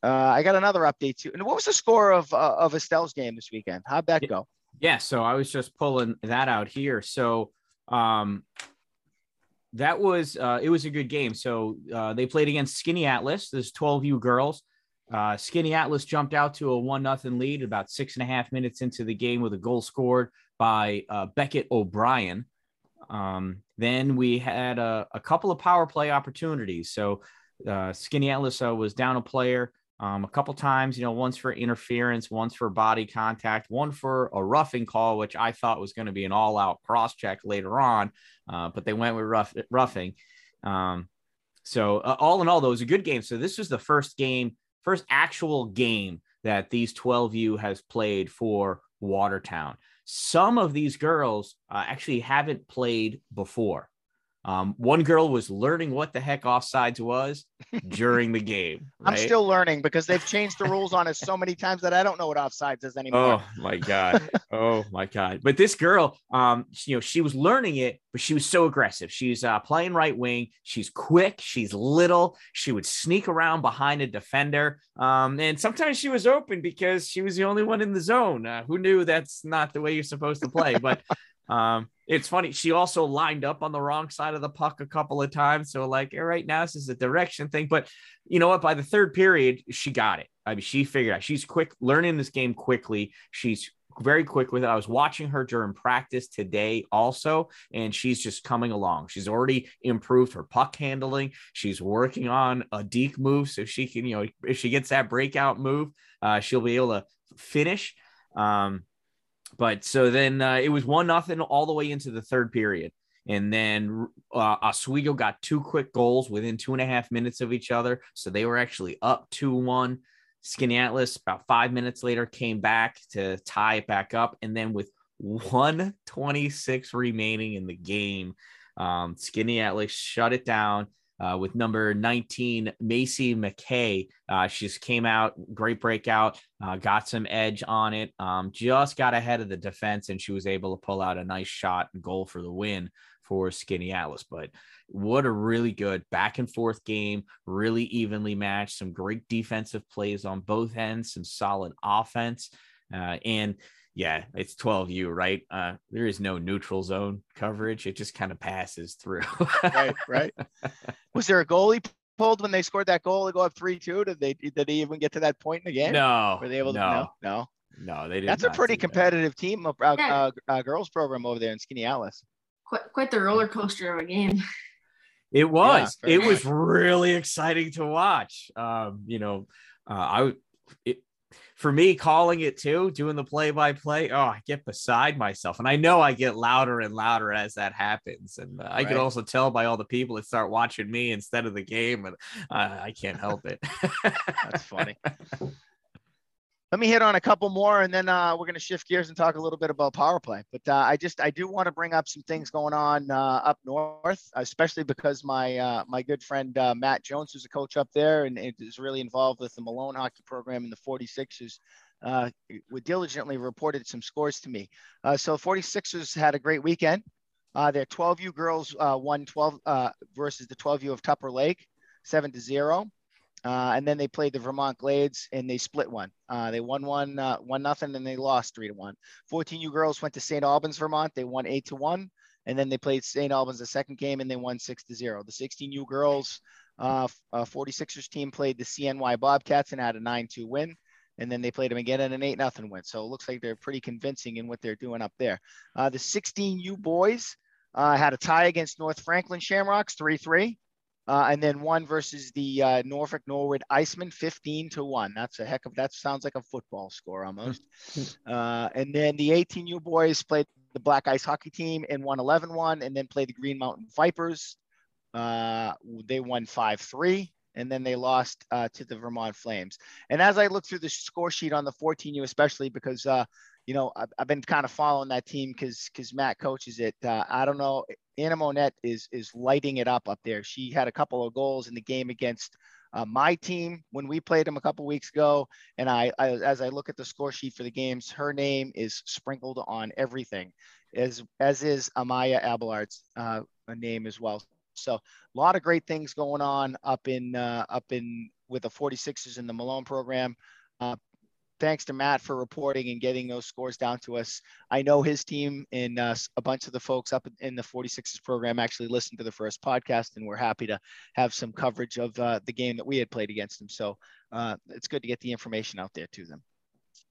uh, I got another update too. And what was the score of uh, of Estelle's game this weekend? How'd that go? Yeah, so I was just pulling that out here. So um, that was uh, it was a good game. So uh, they played against Skaneateles. There's 12U girls. Uh, Skaneateles jumped out to a one nothing lead about six and a half minutes into the game with a goal scored by uh, Beckett O'Brien. Um, then we had a, a, couple of power play opportunities. So uh, Skaneateles uh, was down a player um, a couple times, you know, once for interference, once for body contact, one for a roughing call, which I thought was going to be an all out cross check later on, uh, but they went with rough, roughing. Um, so uh, all in all, though, it was a good game. So this was the first game first actual game that these 12U has played for Watertown. Some of these girls uh, actually haven't played before. Um, one girl was learning what the heck offsides was during the game. Right? I'm still learning because they've changed the rules on us so many times that I don't know what offsides is anymore. Oh my god! oh my god! But this girl, um, she, you know, she was learning it, but she was so aggressive. She's uh, playing right wing. She's quick. She's little. She would sneak around behind a defender, um, and sometimes she was open because she was the only one in the zone. Uh, who knew that's not the way you're supposed to play? But um, it's funny. She also lined up on the wrong side of the puck a couple of times. So, like, right, now this is a direction thing. But you know what? By the third period, she got it. I mean, she figured out she's quick, learning this game quickly. She's very quick with it. I was watching her during practice today also, and she's just coming along. She's already improved her puck handling. She's working on a deke move. So she can, you know, if she gets that breakout move, uh, she'll be able to finish. Um, but so then uh, it was one nothing all the way into the third period. And then uh, Oswego got two quick goals within two and a half minutes of each other. So they were actually up 2 1. Skaneateles, about five minutes later, came back to tie it back up. And then with 126 remaining in the game, um, Skaneateles shut it down uh, with number 19, Macy McKay. Uh, she just came out, great breakout, uh, got some edge on it, um, just got ahead of the defense, and she was able to pull out a nice shot and goal for the win for Skaneateles. But what a really good back and forth game, really evenly matched, some great defensive plays on both ends, some solid offense. Uh, and yeah, it's 12U, right? Uh, there is no neutral zone coverage. It just kind of passes through. right, right. Was there a goalie pulled when they scored that goal to go up three two? Did they did they even get to that point in the game? No. Were they able to? No, no. no, they didn't. That's a pretty do that. competitive team, uh, uh, Yeah. uh, uh, girls program over there in Skaneateles. Quite, quite the roller coaster of a game. It was. very it was really exciting to watch. Um, you know, uh, I it for me calling it too, doing the play by play. Oh, I get beside myself, and I know I get louder and louder as that happens. And uh, I can also tell by all the people that start watching me instead of the game, and uh, I can't help it. That's funny. Let me hit on a couple more, and then uh, we're going to shift gears and talk a little bit about power play. But uh, I just I do want to bring up some things going on uh, up north, especially because my uh, my good friend uh, Matt Jones, who's a coach up there and, is really involved with the Malone hockey program in the 46ers, uh, diligently reported some scores to me. Uh, so 46ers had a great weekend. Their 12U girls won 12 uh, versus the 12U of Tupper Lake, seven to zero. Uh, and then they played the Vermont Glades and they split one. Uh, they won one, uh, one nothing, and they lost three to one. 14U girls went to St. Albans, Vermont. They won eight to one, and then they played St. Albans the second game and they won six to zero. The 16U girls, uh, uh, 46ers team played the CNY Bobcats and had a nine-two win. And then they played them again in an eight nothing win. So it looks like they're pretty convincing in what they're doing up there. Uh, the 16U boys uh, had a tie against North Franklin Shamrocks, three three. Uh, and then one versus the uh, Norfolk Norwood Iceman, 15 to one. That's a heck of that sounds like a football score almost. uh, and then the 18U boys played the Black Ice hockey team and won 11 1, and then played the Green Mountain Vipers. Uh, they won 5 3, and then they lost uh, to the Vermont Flames. And as I look through the score sheet on the 14U, especially because uh, you know, I've, I've been kind of following that team because because Matt coaches it. Uh, I don't know. Anna Monette is is lighting it up up there. She had a couple of goals in the game against uh, my team when we played them a couple weeks ago. And I, I, as I look at the score sheet for the games, her name is sprinkled on everything, as as is Amaya Abelard's uh, name as well. So a lot of great things going on up in uh, up in with the 46ers in the Malone program. Uh, thanks to Matt for reporting and getting those scores down to us. I know his team and uh, a bunch of the folks up in the 46ers program actually listened to the first podcast, and we're happy to have some coverage of uh, the game that we had played against them. So uh, it's good to get the information out there to them.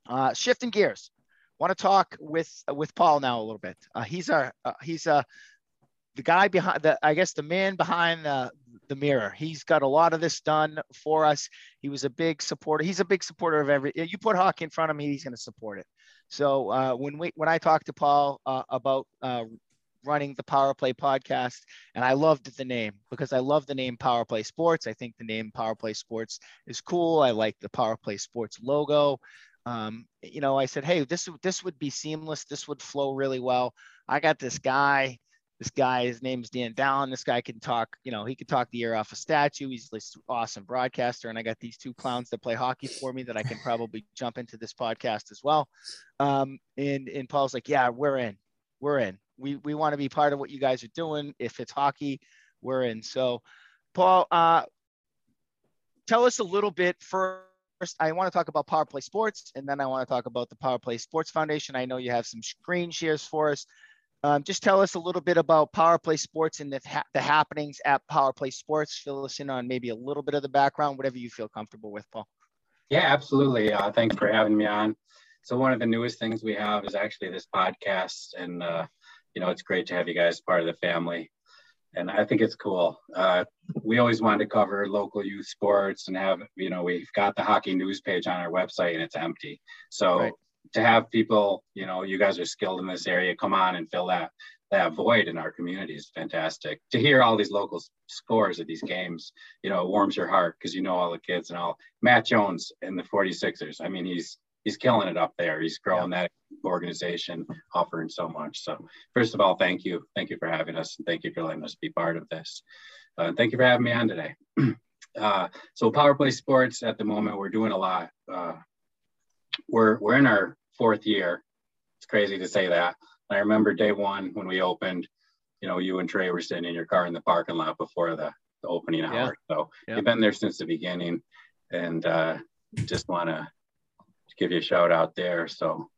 Uh, shifting gears, want to talk with with Paul now a little bit. Uh, he's our uh, he's uh, the guy behind the I guess the man behind the the mirror. He's got a lot of this done for us. He was a big supporter. He's a big supporter of every. You put hockey in front of me he's going to support it. So uh, when we when I talked to Paul uh, about uh, running the Power Play podcast, and I loved the name because I love the name Power Play Sports. I think the name Power Play Sports is cool. I like the Power Play Sports logo. Um, you know, I said, hey, this this would be seamless. This would flow really well. I got this guy this guy, his name's Dan Dallin. This guy can talk, you know, he could talk the ear off a statue. He's this awesome broadcaster. And I got these two clowns that play hockey for me that I can probably jump into this podcast as well. Um, and, and Paul's like, yeah, we're in, we're in. We, we want to be part of what you guys are doing. If it's hockey, we're in. So Paul, uh, tell us a little bit first. I want to talk about Power Play Sports, and then I want to talk about the Power Play Sports Foundation. I know you have some screen shares for us. Um, just tell us a little bit about Power Play Sports and the, ha- the happenings at Power Play Sports. Fill us in on maybe a little bit of the background, whatever you feel comfortable with, Paul. Yeah, absolutely. Uh, thanks for having me on. So one of the newest things we have is actually this podcast, and uh, you know it's great to have you guys part of the family. And I think it's cool. Uh, we always wanted to cover local youth sports and have you know we've got the hockey news page on our website and it's empty. So Right. To have people, you know, you guys are skilled in this area, come on and fill that that void in our community is fantastic. To hear all these local scores of these games, you know, it warms your heart because you know all the kids and all. Matt Jones and the 46ers. I mean, he's he's killing it up there. He's growing that organization, offering so much. So first of all, thank you. Thank you for having us and thank you for letting us be part of this. Uh, thank you for having me on today. uh, so Power Play Sports at the moment, we're doing a lot. Uh, we're we're in our fourth year. It's crazy to say that. I remember day one when we opened, you know, you and Trey were sitting in your car in the parking lot before the, the opening Yeah. hour. So Yeah. you've been there since the beginning and uh, just want to give you a shout out there. So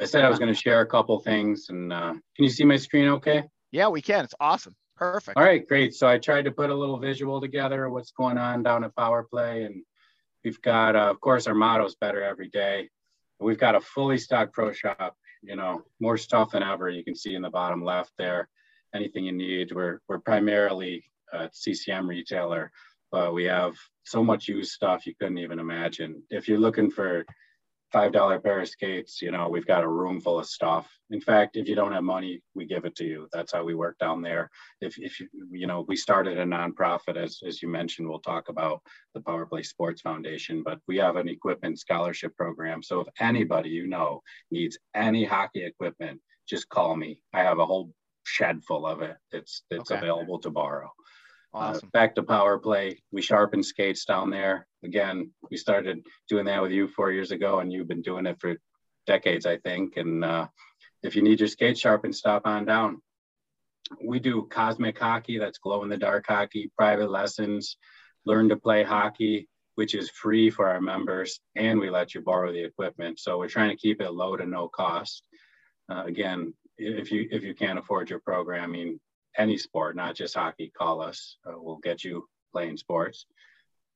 I said I was going to share a couple things, and uh, can you see my screen? Okay. Yeah, we can. It's awesome. Perfect. All right, great. So I tried to put a little visual together of what's going on down at Power Play, and we've got, uh, of course, our motto is better every day. We've got a fully stocked pro shop. You know, more stuff than ever. You can see in the bottom left there. Anything you need. We're we're primarily a CCM retailer, but we have so much used stuff you couldn't even imagine. If you're looking for five dollar pair of skates you know we've got a room full of stuff. In fact if you don't have money we give it to you. That's how we work down there. If, if you you know we started a nonprofit as, as you mentioned we'll talk about the power play sports foundation but we have an equipment scholarship program. So if anybody you know needs any hockey equipment just call me. I have a whole shed full of it. It's it's okay. available to borrow awesome. Uh, back to power play. We sharpen skates down there. Again, we started doing that with you four years ago, and you've been doing it for decades, I think. And uh, if you need your skate sharpened, stop on down. We do cosmic hockey, that's glow in the dark hockey, private lessons, learn to play hockey, which is free for our members, and we let you borrow the equipment. So we're trying to keep it low to no cost. Uh, again, if you if you can't afford your programming, any sport, not just hockey, call us. Uh, we'll get you playing sports.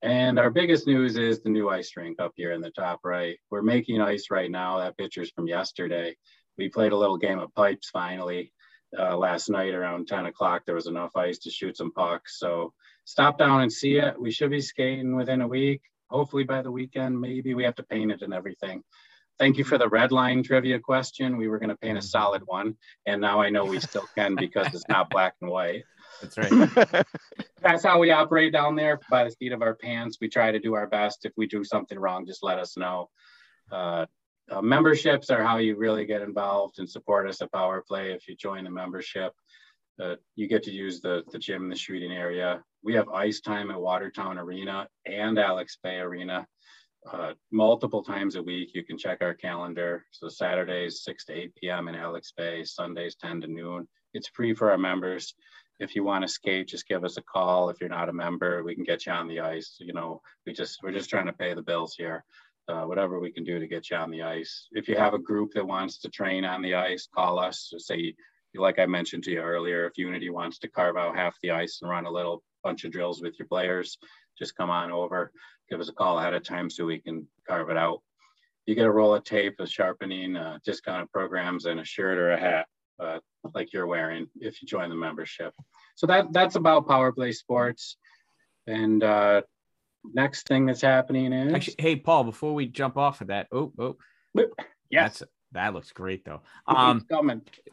And our biggest news is the new ice rink up here in the top right. We're making ice right now. That picture's from yesterday. We played a little game of pipes finally uh, last night around 10 o'clock. There was enough ice to shoot some pucks. So stop down and see it. We should be skating within a week. Hopefully by the weekend, maybe we have to paint it and everything. Thank you for the red line trivia question. We were going to paint a solid one, and now I know we still can because it's not black and white. That's right. That's how we operate down there by the seat of our pants. We try to do our best. If we do something wrong, just let us know. Uh, uh, memberships are how you really get involved and support us at Power Play. If you join the membership, uh, you get to use the, the gym in the shooting area. We have ice time at Watertown Arena and Alex Bay Arena uh, multiple times a week. You can check our calendar. So Saturdays, 6 to 8 p.m. in Alex Bay, Sundays, 10 to noon. It's free for our members. If you want to skate, just give us a call. If you're not a member, we can get you on the ice. You know, we just we're just trying to pay the bills here. Uh, whatever we can do to get you on the ice. If you have a group that wants to train on the ice, call us. Say, like I mentioned to you earlier, if Unity wants to carve out half the ice and run a little bunch of drills with your players, just come on over give us a call ahead of time so we can carve it out. You get a roll of tape, a sharpening, uh, discounted programs, and a shirt or a hat uh, like you're wearing if you join the membership. So that that's about Power Play Sports. And uh, next thing that's happening is actually, hey Paul, before we jump off of that, oh oh, yes. That's, that looks great though. Um,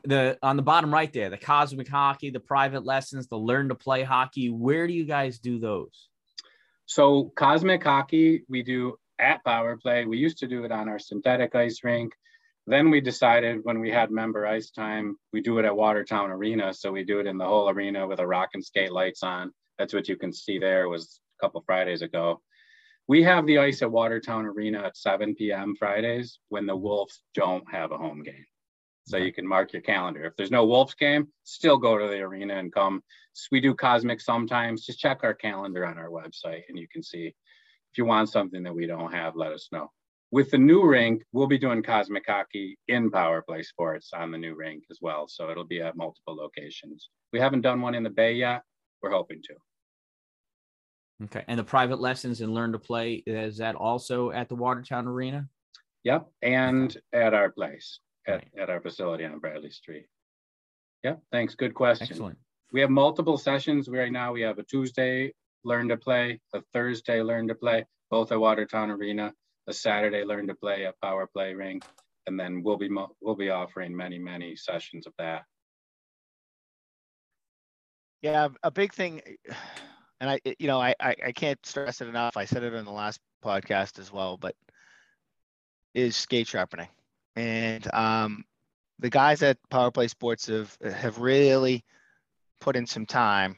the on the bottom right there, the cosmic hockey, the private lessons, the learn to play hockey. Where do you guys do those? So cosmic hockey, we do at Power Play. We used to do it on our synthetic ice rink. Then we decided when we had member ice time, we do it at Watertown Arena. So we do it in the whole arena with a rock and skate lights on. That's what you can see there. Was a couple Fridays ago. We have the ice at Watertown Arena at 7 p.m. Fridays when the Wolves don't have a home game. So you can mark your calendar. If there's no Wolves game, still go to the arena and come. We do Cosmic sometimes. Just check our calendar on our website and you can see if you want something that we don't have, let us know. With the new rink, we'll be doing Cosmic Hockey in Power Play Sports on the new rink as well. So it'll be at multiple locations. We haven't done one in the Bay yet. We're hoping to. Okay. And the private lessons and learn to play, is that also at the Watertown Arena? Yep. And at our place at, at our facility on Bradley Street. Yeah, thanks. Good question. Excellent. We have multiple sessions right now. We have a Tuesday learn to play, a Thursday learn to play, both at Watertown Arena, a Saturday learn to play at Power Play Ring, and then we'll be we'll be offering many many sessions of that. Yeah, a big thing, and I you know I I, I can't stress it enough. I said it in the last podcast as well, but is skate sharpening and um, the guys at Power Play Sports have have really put in some time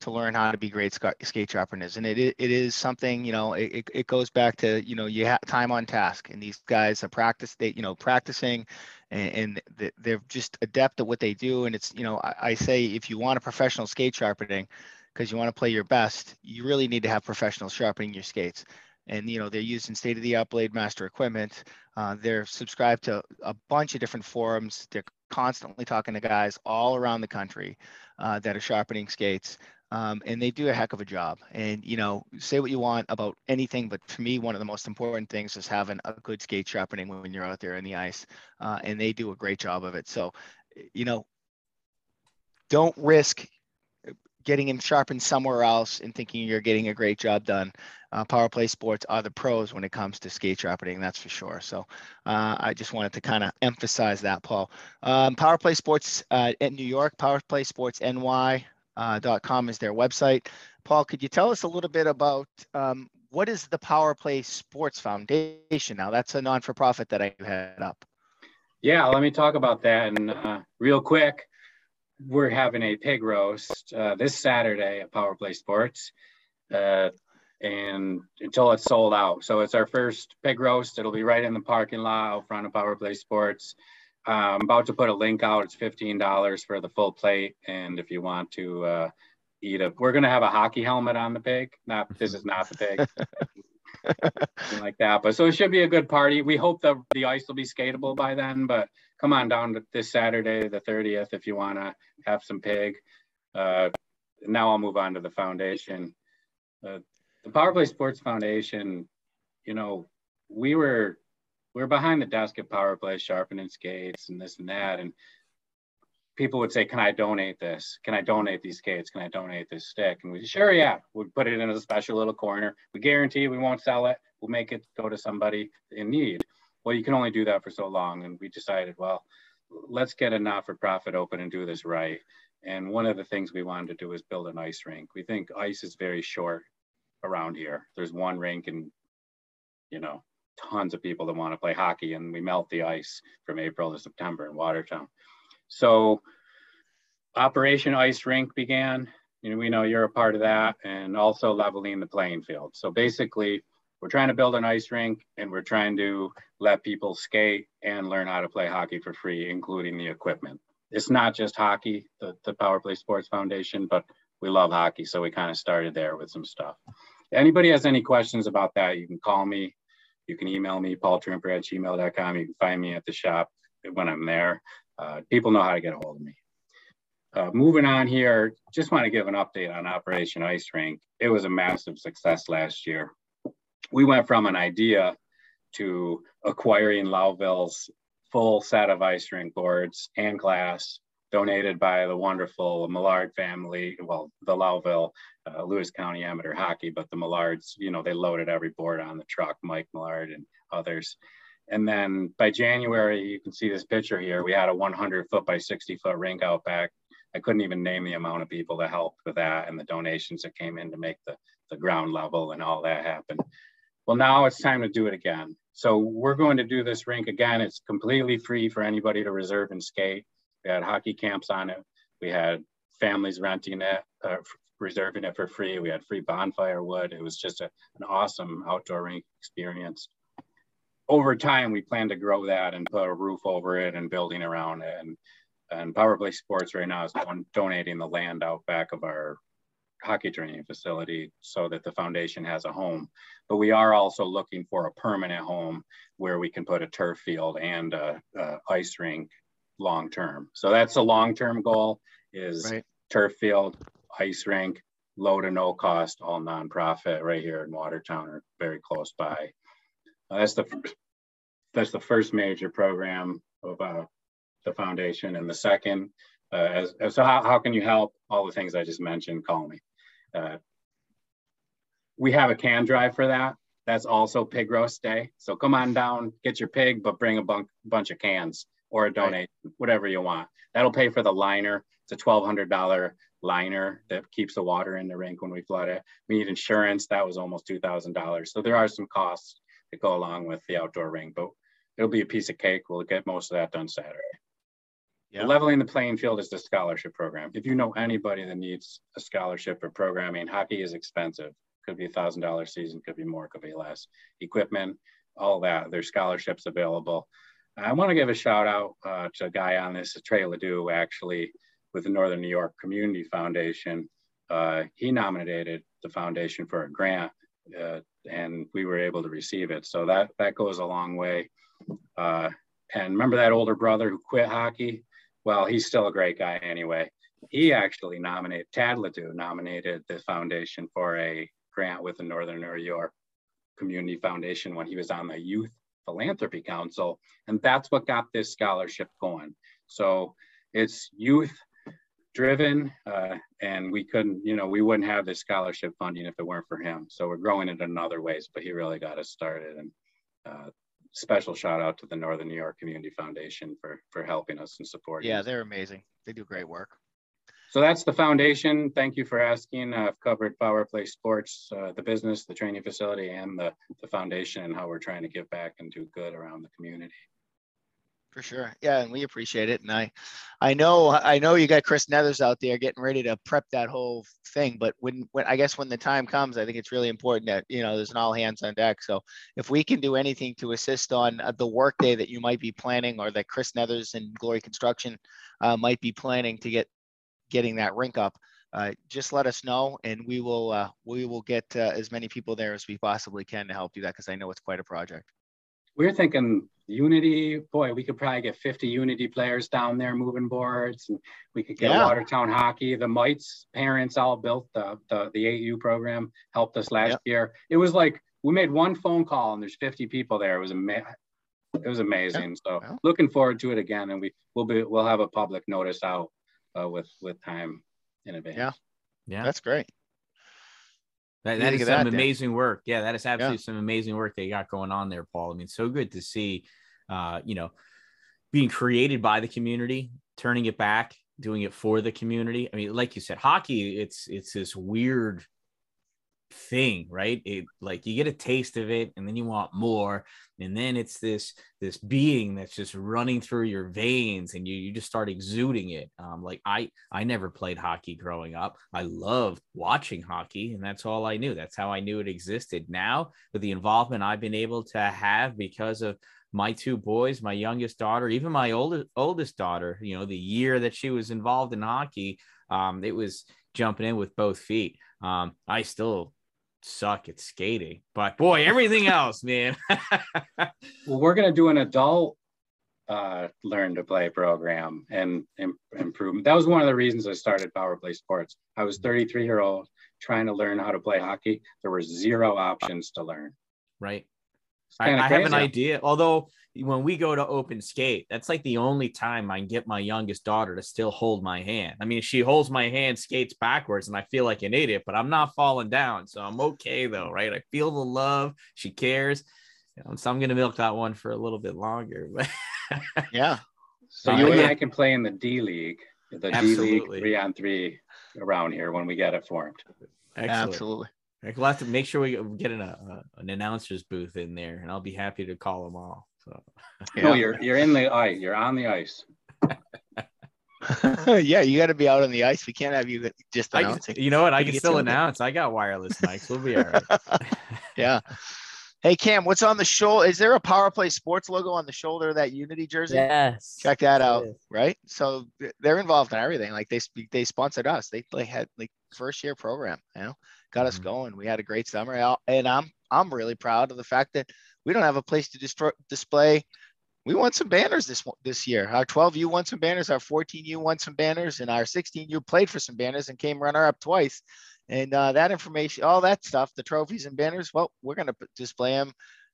to learn how to be great skate sharpeners, and it it is something you know it, it goes back to you know you have time on task, and these guys are practice they you know practicing, and, and they're just adept at what they do, and it's you know I, I say if you want a professional skate sharpening because you want to play your best, you really need to have professionals sharpening your skates and you know they're using state of the art blade master equipment. Uh, they're subscribed to a bunch of different forums. They're constantly talking to guys all around the country uh, that are sharpening skates. Um, and they do a heck of a job. And you know say what you want about anything but to me one of the most important things is having a good skate sharpening when you're out there in the ice. Uh, and they do a great job of it. So you know don't risk getting him sharpened somewhere else and thinking you're getting a great job done. Uh, Power Play Sports are the pros when it comes to skate sharpening, that's for sure. So uh, I just wanted to kind of emphasize that, Paul. Um, Power Play Sports uh, in New York, powerplaysportsny.com uh, is their website. Paul, could you tell us a little bit about um, what is the Power Play Sports Foundation? Now, that's a non for profit that I head up. Yeah, let me talk about that. And uh, real quick, we're having a pig roast uh, this Saturday at Power Play Sports, uh, and until it's sold out. So it's our first pig roast. It'll be right in the parking lot out front of Power Play Sports. Uh, I'm about to put a link out. It's fifteen dollars for the full plate, and if you want to uh, eat a, we're gonna have a hockey helmet on the pig. Not this is not the pig. like that. But so it should be a good party. We hope the the ice will be skatable by then. But come on down this Saturday, the 30th, if you want to have some pig. Uh, now I'll move on to the foundation. Uh, the Power Play Sports Foundation, you know, we were we are behind the desk at Power Play, sharpening skates and this and that, and people would say, "Can I donate this? Can I donate these skates? Can I donate this stick?" And we sure, yeah, we'd put it in a special little corner. We guarantee we won't sell it. We'll make it go to somebody in need. Well, you can only do that for so long, and we decided, well, let's get a not-for-profit open and do this right. And one of the things we wanted to do is build an ice rink. We think ice is very short around here. There's one rink and, you know, tons of people that want to play hockey and we melt the ice from April to September in Watertown. So Operation Ice Rink began. You know, we know you're a part of that and also leveling the playing field. So basically, we're trying to build an ice rink and we're trying to let people skate and learn how to play hockey for free, including the equipment. It's not just hockey, the, the Power Play Sports Foundation, but we love hockey. So we kind of started there with some stuff. Anybody has any questions about that, you can call me. You can email me, paultrimper at gmail.com. You can find me at the shop when I'm there. Uh, people know how to get a hold of me. Uh, moving on here, just want to give an update on Operation Ice Rink. It was a massive success last year. We went from an idea to acquiring Lowville's full set of ice rink boards and glass donated by the wonderful Millard family. Well, the Lowville, uh, Lewis County Amateur Hockey, but the Millards, you know, they loaded every board on the truck, Mike Millard and others. And then by January, you can see this picture here. We had a 100 foot by 60 foot rink out back. I couldn't even name the amount of people that helped with that and the donations that came in to make the, the ground level and all that happen. Well, now it's time to do it again. So we're going to do this rink again. It's completely free for anybody to reserve and skate. We had hockey camps on it. We had families renting it, uh, reserving it for free. We had free bonfire wood. It was just a, an awesome outdoor rink experience over time, we plan to grow that and put a roof over it and building around it. And, and Power Play Sports right now is donating the land out back of our hockey training facility so that the foundation has a home. But we are also looking for a permanent home where we can put a turf field and a, a ice rink long term. So that's a long term goal is right. turf field, ice rink, low to no cost, all nonprofit right here in Watertown or very close by. Uh, that's the that's the first major program of uh, the foundation, and the second. Uh, as, so, how, how can you help? All the things I just mentioned, call me. Uh, we have a can drive for that. That's also pig roast day. So come on down, get your pig, but bring a bunk, bunch of cans or a donate, right. whatever you want. That'll pay for the liner. It's a $1,200 liner that keeps the water in the rink when we flood it. We need insurance. That was almost $2,000. So there are some costs that go along with the outdoor ring, but it'll be a piece of cake. We'll get most of that done Saturday. Leveling the playing field is the scholarship program. If you know anybody that needs a scholarship or programming, hockey is expensive. Could be a thousand dollar season, could be more, could be less. Equipment, all that. There's scholarships available. I want to give a shout out uh, to a guy on this, Trey Ledoux, actually, with the Northern New York Community Foundation. Uh, he nominated the foundation for a grant uh, and we were able to receive it. So that that goes a long way. Uh, and remember that older brother who quit hockey? Well, he's still a great guy anyway. He actually nominated Tad Ledoux nominated the foundation for a grant with the Northern New York Community Foundation when he was on the Youth Philanthropy Council, and that's what got this scholarship going. So it's youth driven uh, and we couldn't you know we wouldn't have this scholarship funding if it weren't for him. So we're growing it in other ways but he really got us started. And uh, special shout out to the northern new york community foundation for for helping us and supporting Yeah, they're amazing. They do great work. so that's the foundation. Thank you for asking. Uh, i've covered power play sports uh, the business the training facility and the, the foundation and how we're trying to give back and do good around the community For sure. Yeah, and we appreciate it. And I I know I know you got Chris Nethers out there getting ready to prep that whole thing, but when when I guess when the time comes, I think it's really important that, you know, there's an all hands on deck. So if we can do anything to assist on uh, the work day that you might be planning or that Chris Nethers and Glory Construction uh, might be planning to get getting that rink up, uh, just let us know and we will uh, we will get uh, as many people there as we possibly can to help do that because I know it's quite a project. we're thinking unity boy we could probably get 50 unity players down there moving boards and we could get Yeah. watertown hockey the mites parents all built the, the the AU program helped us last Yep. year it was like we made one phone call and there's 50 people there it was ama- it was amazing so Yeah. looking forward to it again and we will be we'll have a public notice out uh, with with time in advance Yeah. Yeah. That's great. That, What do that you is think of some Dan? amazing work. Yeah, that is absolutely some amazing work they got going on there, Paul. I mean, so good to see, uh, you know, being created by the community, turning it back, doing it for the community. I mean, like you said, hockey, it's it's this weird thing, right? It like you get a taste of it and then you want more. And then it's this this being that's just running through your veins and you you just start exuding it. Um, like I I never played hockey growing up. I loved watching hockey, and that's all I knew. That's how I knew it existed. Now, with the involvement I've been able to have because of my two boys, my youngest daughter, even my oldest oldest daughter, you know, the year that she was involved in hockey, um, it was jumping in with both feet. Um, I still suck at skating, but boy, everything else, man. Well, we're going to do an adult uh, learn to play program and im- improvement. That was one of the reasons I started Power Play Sports. I was 33 year old trying to learn how to play hockey. There were zero options to learn. right. It's I, I have an idea. Although when we go to open skate, that's like the only time I can get my youngest daughter to still hold my hand. I mean, she holds my hand, skates backwards, and I feel like an idiot, but I'm not falling down, so I'm okay though, right? I feel the love. She cares. So I'm gonna milk that one for a little bit longer. But Yeah. So you and. I can play in the D League, the D League three on three around here when we get it formed. Excellent. Absolutely. Like, We'll have to make sure we get an, a, an announcer's booth in there, and I'll be happy to call them all. So oh, No, you're you're in the ice. You're on the ice. yeah, you got to be out on the ice. We can't have you just I, announcing. you know what? I Gotta can still to it. announce. I got wireless mics. We'll be all right. yeah. Hey Cam, what's on the shoulder? Is there a Power Play Sports logo on the shoulder of that Unity jersey? Yes. Check that out. it is. Right. So they're involved in everything. Like they they sponsored us. They they had like first year program. You know, got us Mhm. going. We had a great summer out, and I'm I'm really proud of the fact that we don't have a place to distro- display. We won some banners this this year. Our 12U won some banners. Our 14U won some banners, and our 16U played for some banners and came runner up twice. And uh, that information, all that stuff, the trophies and banners, well, we're gonna display them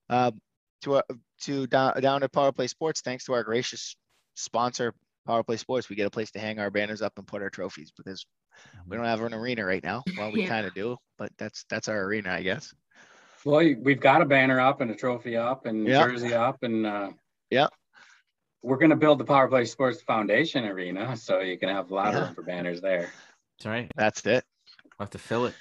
um, to uh, to down, down at Power Play Sports, thanks to our gracious sponsor, Power Play Sports. We get a place to hang our banners up and put our trophies because we don't have an arena right now. Well, we Yeah. kind of do, but that's that's our arena, I guess. Well, we've got a banner up and a trophy up and Yeah. jersey up and uh, Yeah. We're going to build the Power Play Sports Foundation arena, so you can have a lot of room for banners there. That's right. That's it. I'll have to fill it.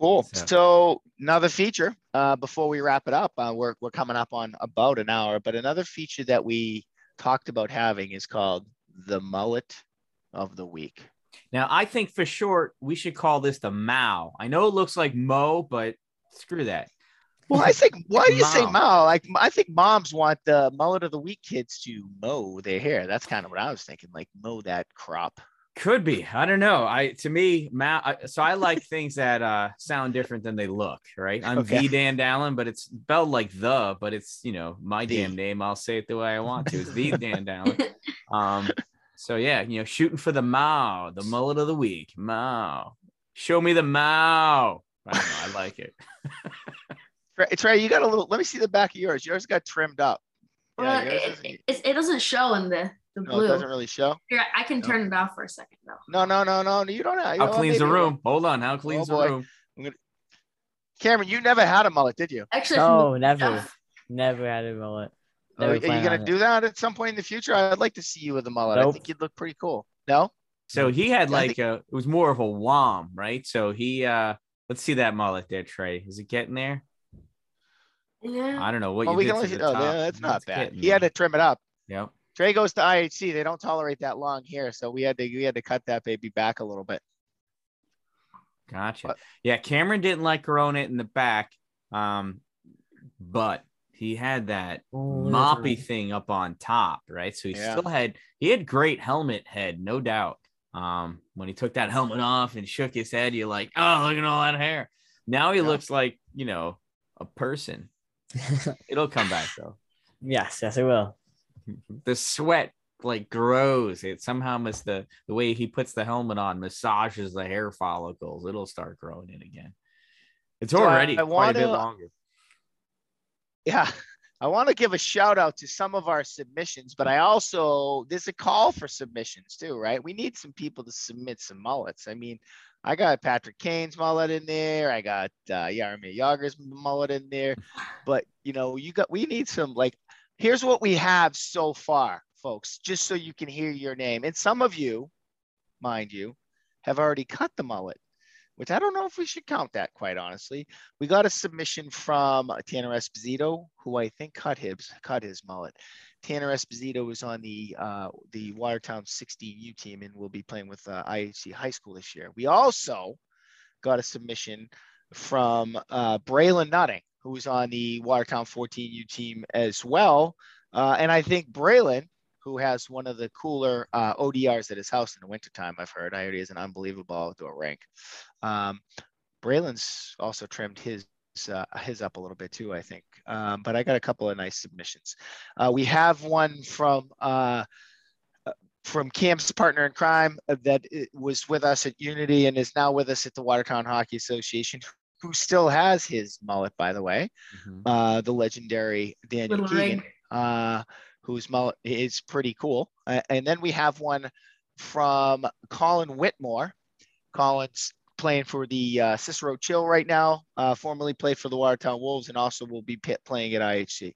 Cool. So- So another feature uh, before we wrap it up, uh, we're we're coming up on about an hour, but another feature that we talked about having is called the mullet of the week. Now, I think for short, we should call this the Mao. I know it looks like Mo, but screw that. Well, I think why do you say Mom. Mao? Like I think moms want the mullet of the week kids to mow their hair. That's kind of what I was thinking, like mow that crop. Could be. I don't know. I to me, Mal. So I like things that uh sound different than they look. Right. I'm Okay. V Dan Dallin, but it's spelled like the, but it's you know my The. damn name. I'll say it the way I want to. It's V Dan Dallin. Um. So yeah, you know, shooting for the Mao, the mullet of the week. Mao. Show me the Mao. I don't know. I like it. Trey, Trey, you got a little. Let me see the back of yours. Yours got trimmed up. well, yours it, isn't- it, it, it doesn't show in the, the no, it doesn't really show. Here, I can No. turn it off for a second though. No, no, no, no. You don't have. you How cleans the maybe- room? Hold on. How cleans the boy. room? Cameron, you never had a mullet, did you? Actually, No, from- never, never had a mullet. Oh, Never are you gonna on it. do that at some point in the future? I'd like to see you with a mullet. I think you'd look pretty cool. No? So he had Yeah, I like a. It was more of a wom, right? So he. uh Let's see that mullet there, Trey. Is it getting there? Yeah. I don't know what Well, you we did can to only. the Oh, top. yeah, that's not It's bad. getting He had to trim it up. Yep. Trey goes to IHC. They don't tolerate that long here, so we had to we had to cut that baby back a little bit. Gotcha. But- yeah, Cameron didn't like growing it in the back, um, but he had that Oh, moppy that's thing up on top, right? So he Yeah. still had he had great helmet head, no doubt. Um, when he took that helmet off and shook his head, you're like, oh, look at all that hair. Now he Yeah. looks like you know a person. It'll come back though. yes, yes, it will. The sweat like grows. It somehow must the the way he puts the helmet on massages the hair follicles. It'll start growing in again. It's So I- already I quite a bit wanna- longer. Yeah. I want to give a shout out to some of our submissions, but I also there's a call for submissions too, right? We need some people to submit some mullets. I mean, I got Patrick Kane's mullet in there. I got uh, Jaromir Jagr's mullet in there, but you know, you got we need some like. Here's what we have so far, folks, just so you can hear your name. And some of you, mind you, have already cut the mullet, which I don't know if we should count that, quite honestly. We got a submission from Tanner Esposito, who I think cut his cut his mullet. Tanner Esposito is on the uh, the Watertown 16U team and will be playing with uh, IHC High School this year. We also got a submission from uh, Braylon Nutting, who's on the Watertown 14U team as well. Uh, and I think Braylon, who has one of the cooler uh, ODRs at his house in the wintertime, I've heard. I heard he has an unbelievable outdoor rank. Um, Braylon's also trimmed his uh, his up a little bit too, I think. Um, but I got a couple of nice submissions. Uh, we have one from uh, uh, from Cam's partner in crime that was with us at Unity and is now with us at the Watertown Hockey Association, who still has his mullet, by the way. Mhm. Uh, the legendary Daniel Little Keegan uh, whose mullet is pretty cool. Uh, and then we have one from Colin Whitmore. Colin's playing for the uh, Cicero Chill right now, uh, formerly played for the Watertown Wolves, and also will be pit playing at IHC.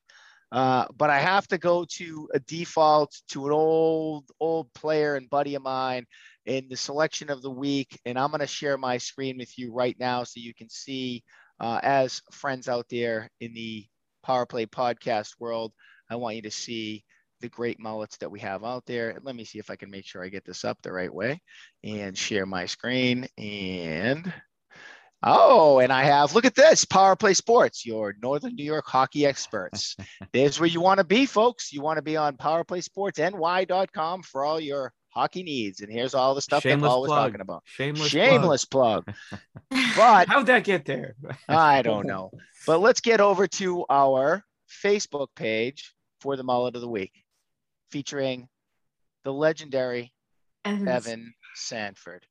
Uh, but I have to go to a default to an old, old player and buddy of mine in the selection of the week. And I'm going to share my screen with you right now so you can see, uh, as friends out there in the Power Play podcast world, I want you to see the great mullets that we have out there. Let me see if I can make sure I get this up the right way and share my screen. And oh, and I have look at this Power Play Sports, your Northern New York hockey experts. There's where you want to be, folks. You want to be on Power Play Sports NY.com for all your hockey needs. And here's all the stuff that Shameless Paul was plug. talking about. Shameless. Shameless plug. plug. But How'd that get there? I don't know. But let's get over to our Facebook page for the mullet of the week, featuring the legendary Evans. Evan Sanford.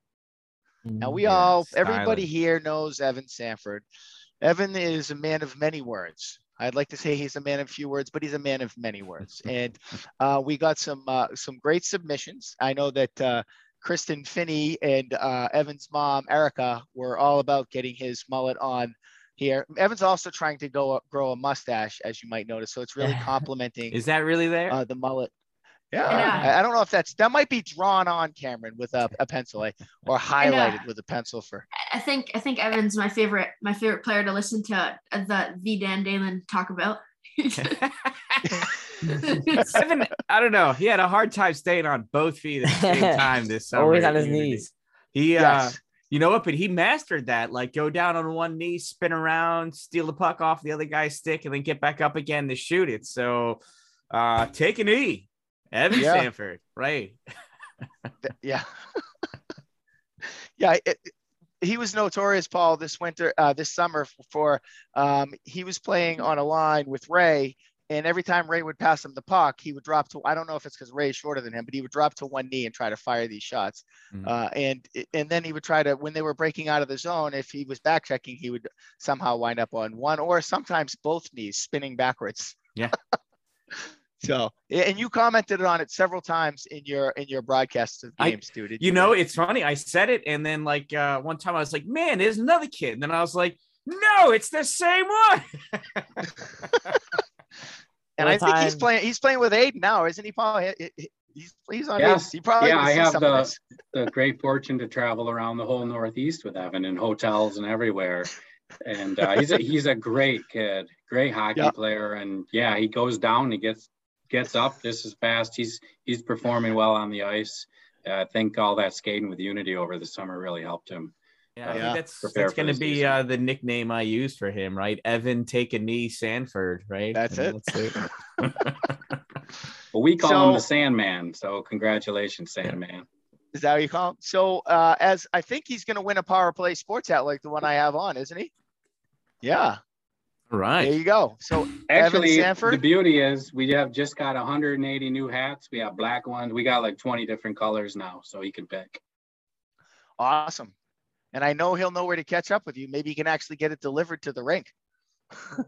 Now we Yeah, all, everybody stylish. here knows Evan Sanford. Evan is a man of many words. I'd like to say he's a man of few words, but he's a man of many words. And uh, we got some uh, some great submissions. I know that uh, Kristen Finney and uh, Evan's mom Erica were all about getting his mullet on here. Evan's also trying to go grow a mustache, as you might notice. So it's really complimenting Is that really there? uh, the mullet. Yeah, Yeah. I, I don't know if that's that might be drawn on Cameron with a, a pencil or highlighted with a pencil for. I think I think Evans my favorite my favorite player to listen to uh, the V Dan Dalen talk about. Evan, I don't know. He had a hard time staying on both feet at the same time this summer. Always on his Unity. knees. He, uh, you know what? But he mastered that. Like go down on one knee, spin around, steal the puck off the other guy's stick, and then get back up again to shoot it. So, uh, take a knee, Evan Yeah. Sanford, right? Yeah. yeah, it, he was notorious, Paul, this winter, uh, this summer for um, he was playing on a line with Ray, and every time Ray would pass him the puck, he would drop to. I don't know if it's because Ray's shorter than him, but he would drop to one knee and try to fire these shots. Mhm. Uh, and and then he would try to when they were breaking out of the zone, if he was back checking, he would somehow wind up on one or sometimes both knees, spinning backwards. Yeah. so and you commented on it several times in your in your broadcasts of I- games, dude. did You know, it's funny. I said it, and then like uh, one time I was like, "Man, there's another kid," and then I was like, "No, it's the same one." And One I think he's playing. He's playing with Aiden now, isn't he, Paul? He- he- He's he's on. Yes. He probably Yeah, I have the- the great fortune to travel around the whole Northeast with Evan in hotels and everywhere. And uh, he's a, he's a great kid, great hockey Yeah. player. And yeah, he goes down, he gets gets up just as fast. He's he's performing well on the ice. Uh, I think all that skating with Unity over the summer really helped him. Yeah, I Yeah. that's Prepare that's going to be uh, the nickname I use for him, right? Evan take a knee, Sanford, right? That's And it. But we call him the Sandman. So congratulations, Sandman. Is that what you call him? So uh, as I think he's going to win a power play sports hat like the one I have on, isn't he? Yeah. There right. you go. So Actually, Sanford? the beauty is we have just got 180 new hats. We have black ones. We got like 20 different colors now, so he can pick. awesome. And I know he'll know where to catch up with you. Maybe he can actually get it delivered to the rink.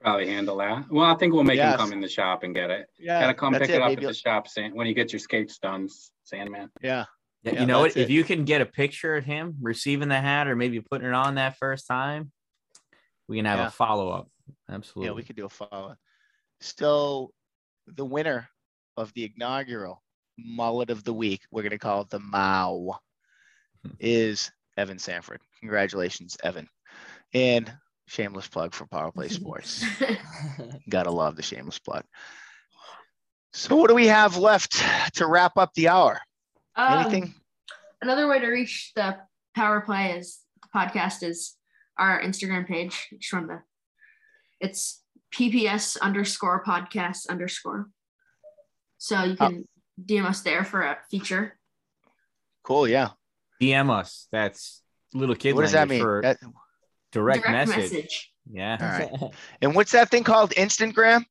Probably handle that. Well, I think we'll make Yes. him come in the shop and get it. Yeah. Gotta come pick it, up Maybe at the shop San- when you get your skates done, Sandman. Yeah. Yeah, Yeah, you know what? If it. you can get a picture of him receiving the hat or maybe putting it on that first time, we can have Yeah. a follow up. Absolutely. Yeah, we could do a follow. Up. So the winner of the inaugural mullet of the week, we're gonna call it the Mao, is Evan Sanford. Congratulations, Evan. And shameless plug for Power Play Sports. Gotta love the shameless plug. So what do we have left to wrap up the hour? Um, Anything? another way to reach the power play is the podcast is our Instagram page. Just remember, it's PPS underscore podcast underscore. So you can DM us there for a feature. Cool, yeah. DM us. That's little kid what does that mean? for That- direct, message. all Yeah. right. And what's that thing called? Instagram?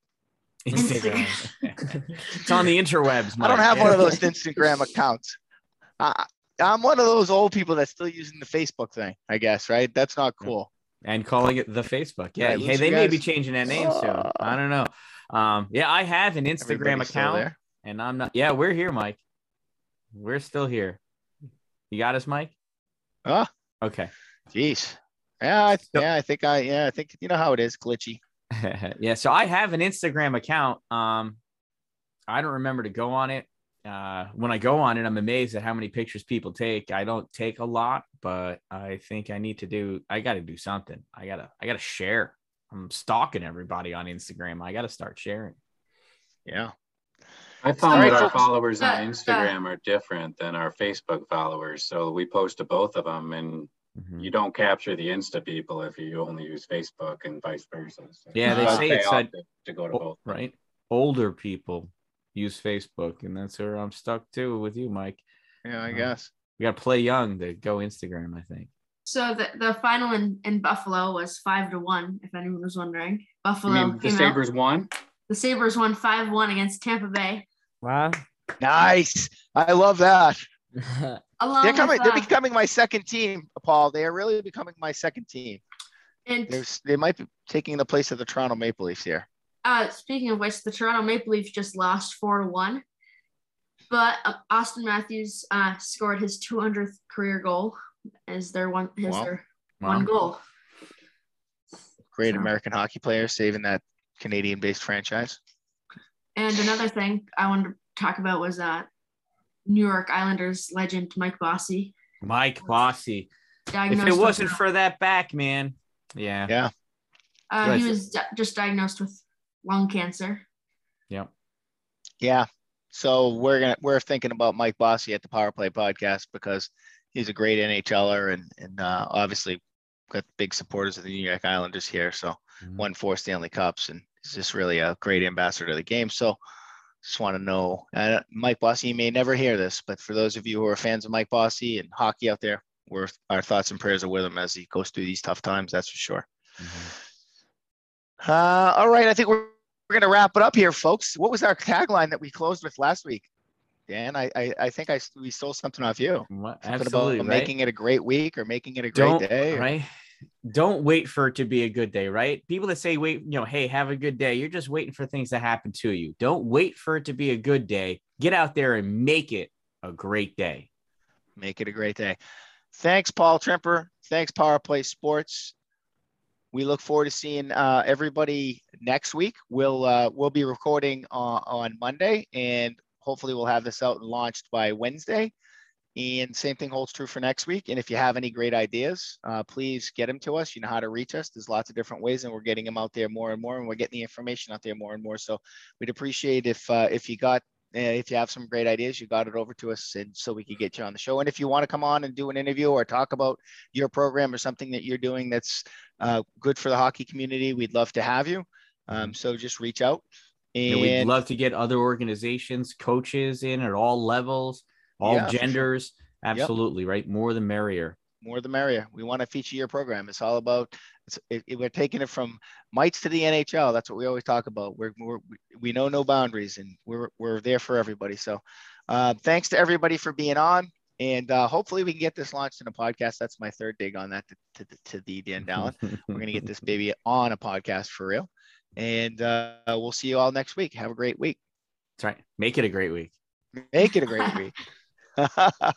Instagram. it's on the interwebs. I don't have one of those Instagram accounts. I, I'm one of those old people that's still using the Facebook thing, I guess, right? That's not cool. and calling it the Facebook. Yeah. Right, hey, they you may be changing that name soon. I don't know. Um, yeah, I have an Instagram Everybody's account and I'm not. Yeah, we're here, Mike. We're still here. You got us, Mike? Oh, Okay. jeez. Yeah, I, So- yeah, I think I, yeah, I think you know how it is, glitchy. yeah, so I have an Instagram account. Um, I don't remember to go on it. Uh, when I go on it, I'm amazed at how many pictures people take. I don't take a lot, but I think I need to do. I got to do something. I gotta. I gotta share. I'm stalking everybody on Instagram. I got to start sharing. Yeah. I found Sorry, that our followers on Instagram are different than our Facebook followers. So we post to both of them and Mhm. you don't capture the Insta people if you only use Facebook and vice versa. So Yeah, they say it's off a- to, to go to both. right. Older people use Facebook, and that's where I'm stuck too with you, Mike. Yeah, I Oh. guess. we got to play young to go Instagram. I think. So the, the final in, in Buffalo was five to one, if anyone was wondering. You Buffalo mean the came out- Sabres won? the Sabres won five one against Tampa Bay. wow. Nice. I love that. Along They're coming. with, They're becoming my second team, Paul. They are really becoming my second team. and There's, they might be taking the place of the Toronto Maple Leafs here. Uh, speaking of which, the Toronto Maple Leafs just lost four to one, but uh, Auston Matthews uh, scored his 200th career goal as their one his Wow. their Wow. one goal. Great So- American hockey player saving that Canadian-based franchise. And another thing I wanted to talk about was uh, New York Islanders legend Mike Bossy. Mike Bossy. If it wasn't for that back, man. Yeah. Yeah. uh, he was di- just diagnosed with lung cancer. Yeah. Yeah. So we're gonna we're thinking about Mike Bossy at the Power Play podcast because he's a great NHLer and and uh, obviously got big supporters of the New York Islanders here. So Mhm. won four Stanley Cups and he's just really a great ambassador to the game. So just want to know. Uh, Mike Bossy you may never hear this, but for those of you who are fans of Mike Bossy and hockey out there, we're, our thoughts and prayers are with him as he goes through these tough times. That's for sure. Mm-hmm. Uh, all right, I think we're, we're going to wrap it up here, folks. What was our tagline that we closed with last week? Dan, I, I, I think I we stole something off you. What? Absolutely, about right? making it a great week or making it a great Don't, day. Right? Don't wait for it to be a good day, right? People that say, wait, you know, hey, have a good day. You're just waiting for things to happen to you. Don't wait for it to be a good day. Get out there and make it a great day. Make it a great day. Thanks, Paul Trimper. Thanks, Power Play Sports. We look forward to seeing uh, everybody next week. We'll uh, we'll be recording uh, on Monday, and hopefully we'll have this out and launched by Wednesday. And same thing holds true for next week. And if you have any great ideas, uh, please get them to us. You know how to reach us. There's lots of different ways, and we're getting them out there more and more, and we're getting the information out there more and more. So we'd appreciate if uh, if you got if you have some great ideas, you got it over to us, and so we could get you on the show. And if you want to come on and do an interview or talk about your program or something that you're doing that's uh, good for the hockey community, we'd love to have you. Um, so just reach out. And we'd love to get other organizations, coaches in at all levels, all Yeah, for sure. genders. Absolutely, right? More the merrier. more the merrier. We want to feature your program. It's all about. It's, it, it- we're taking it from mites to the NHL. That's what we always talk about. We're, we're we know no boundaries, and we're we're there for everybody. So, uh, thanks to everybody for being on, and uh, hopefully we can get this launched in a podcast. That's my third dig on that to, to, to the Dan Dallin. We're gonna get this baby on a podcast for real, and uh, we'll see you all next week. Have a great week. That's right. Make it a great week. Make it a great week.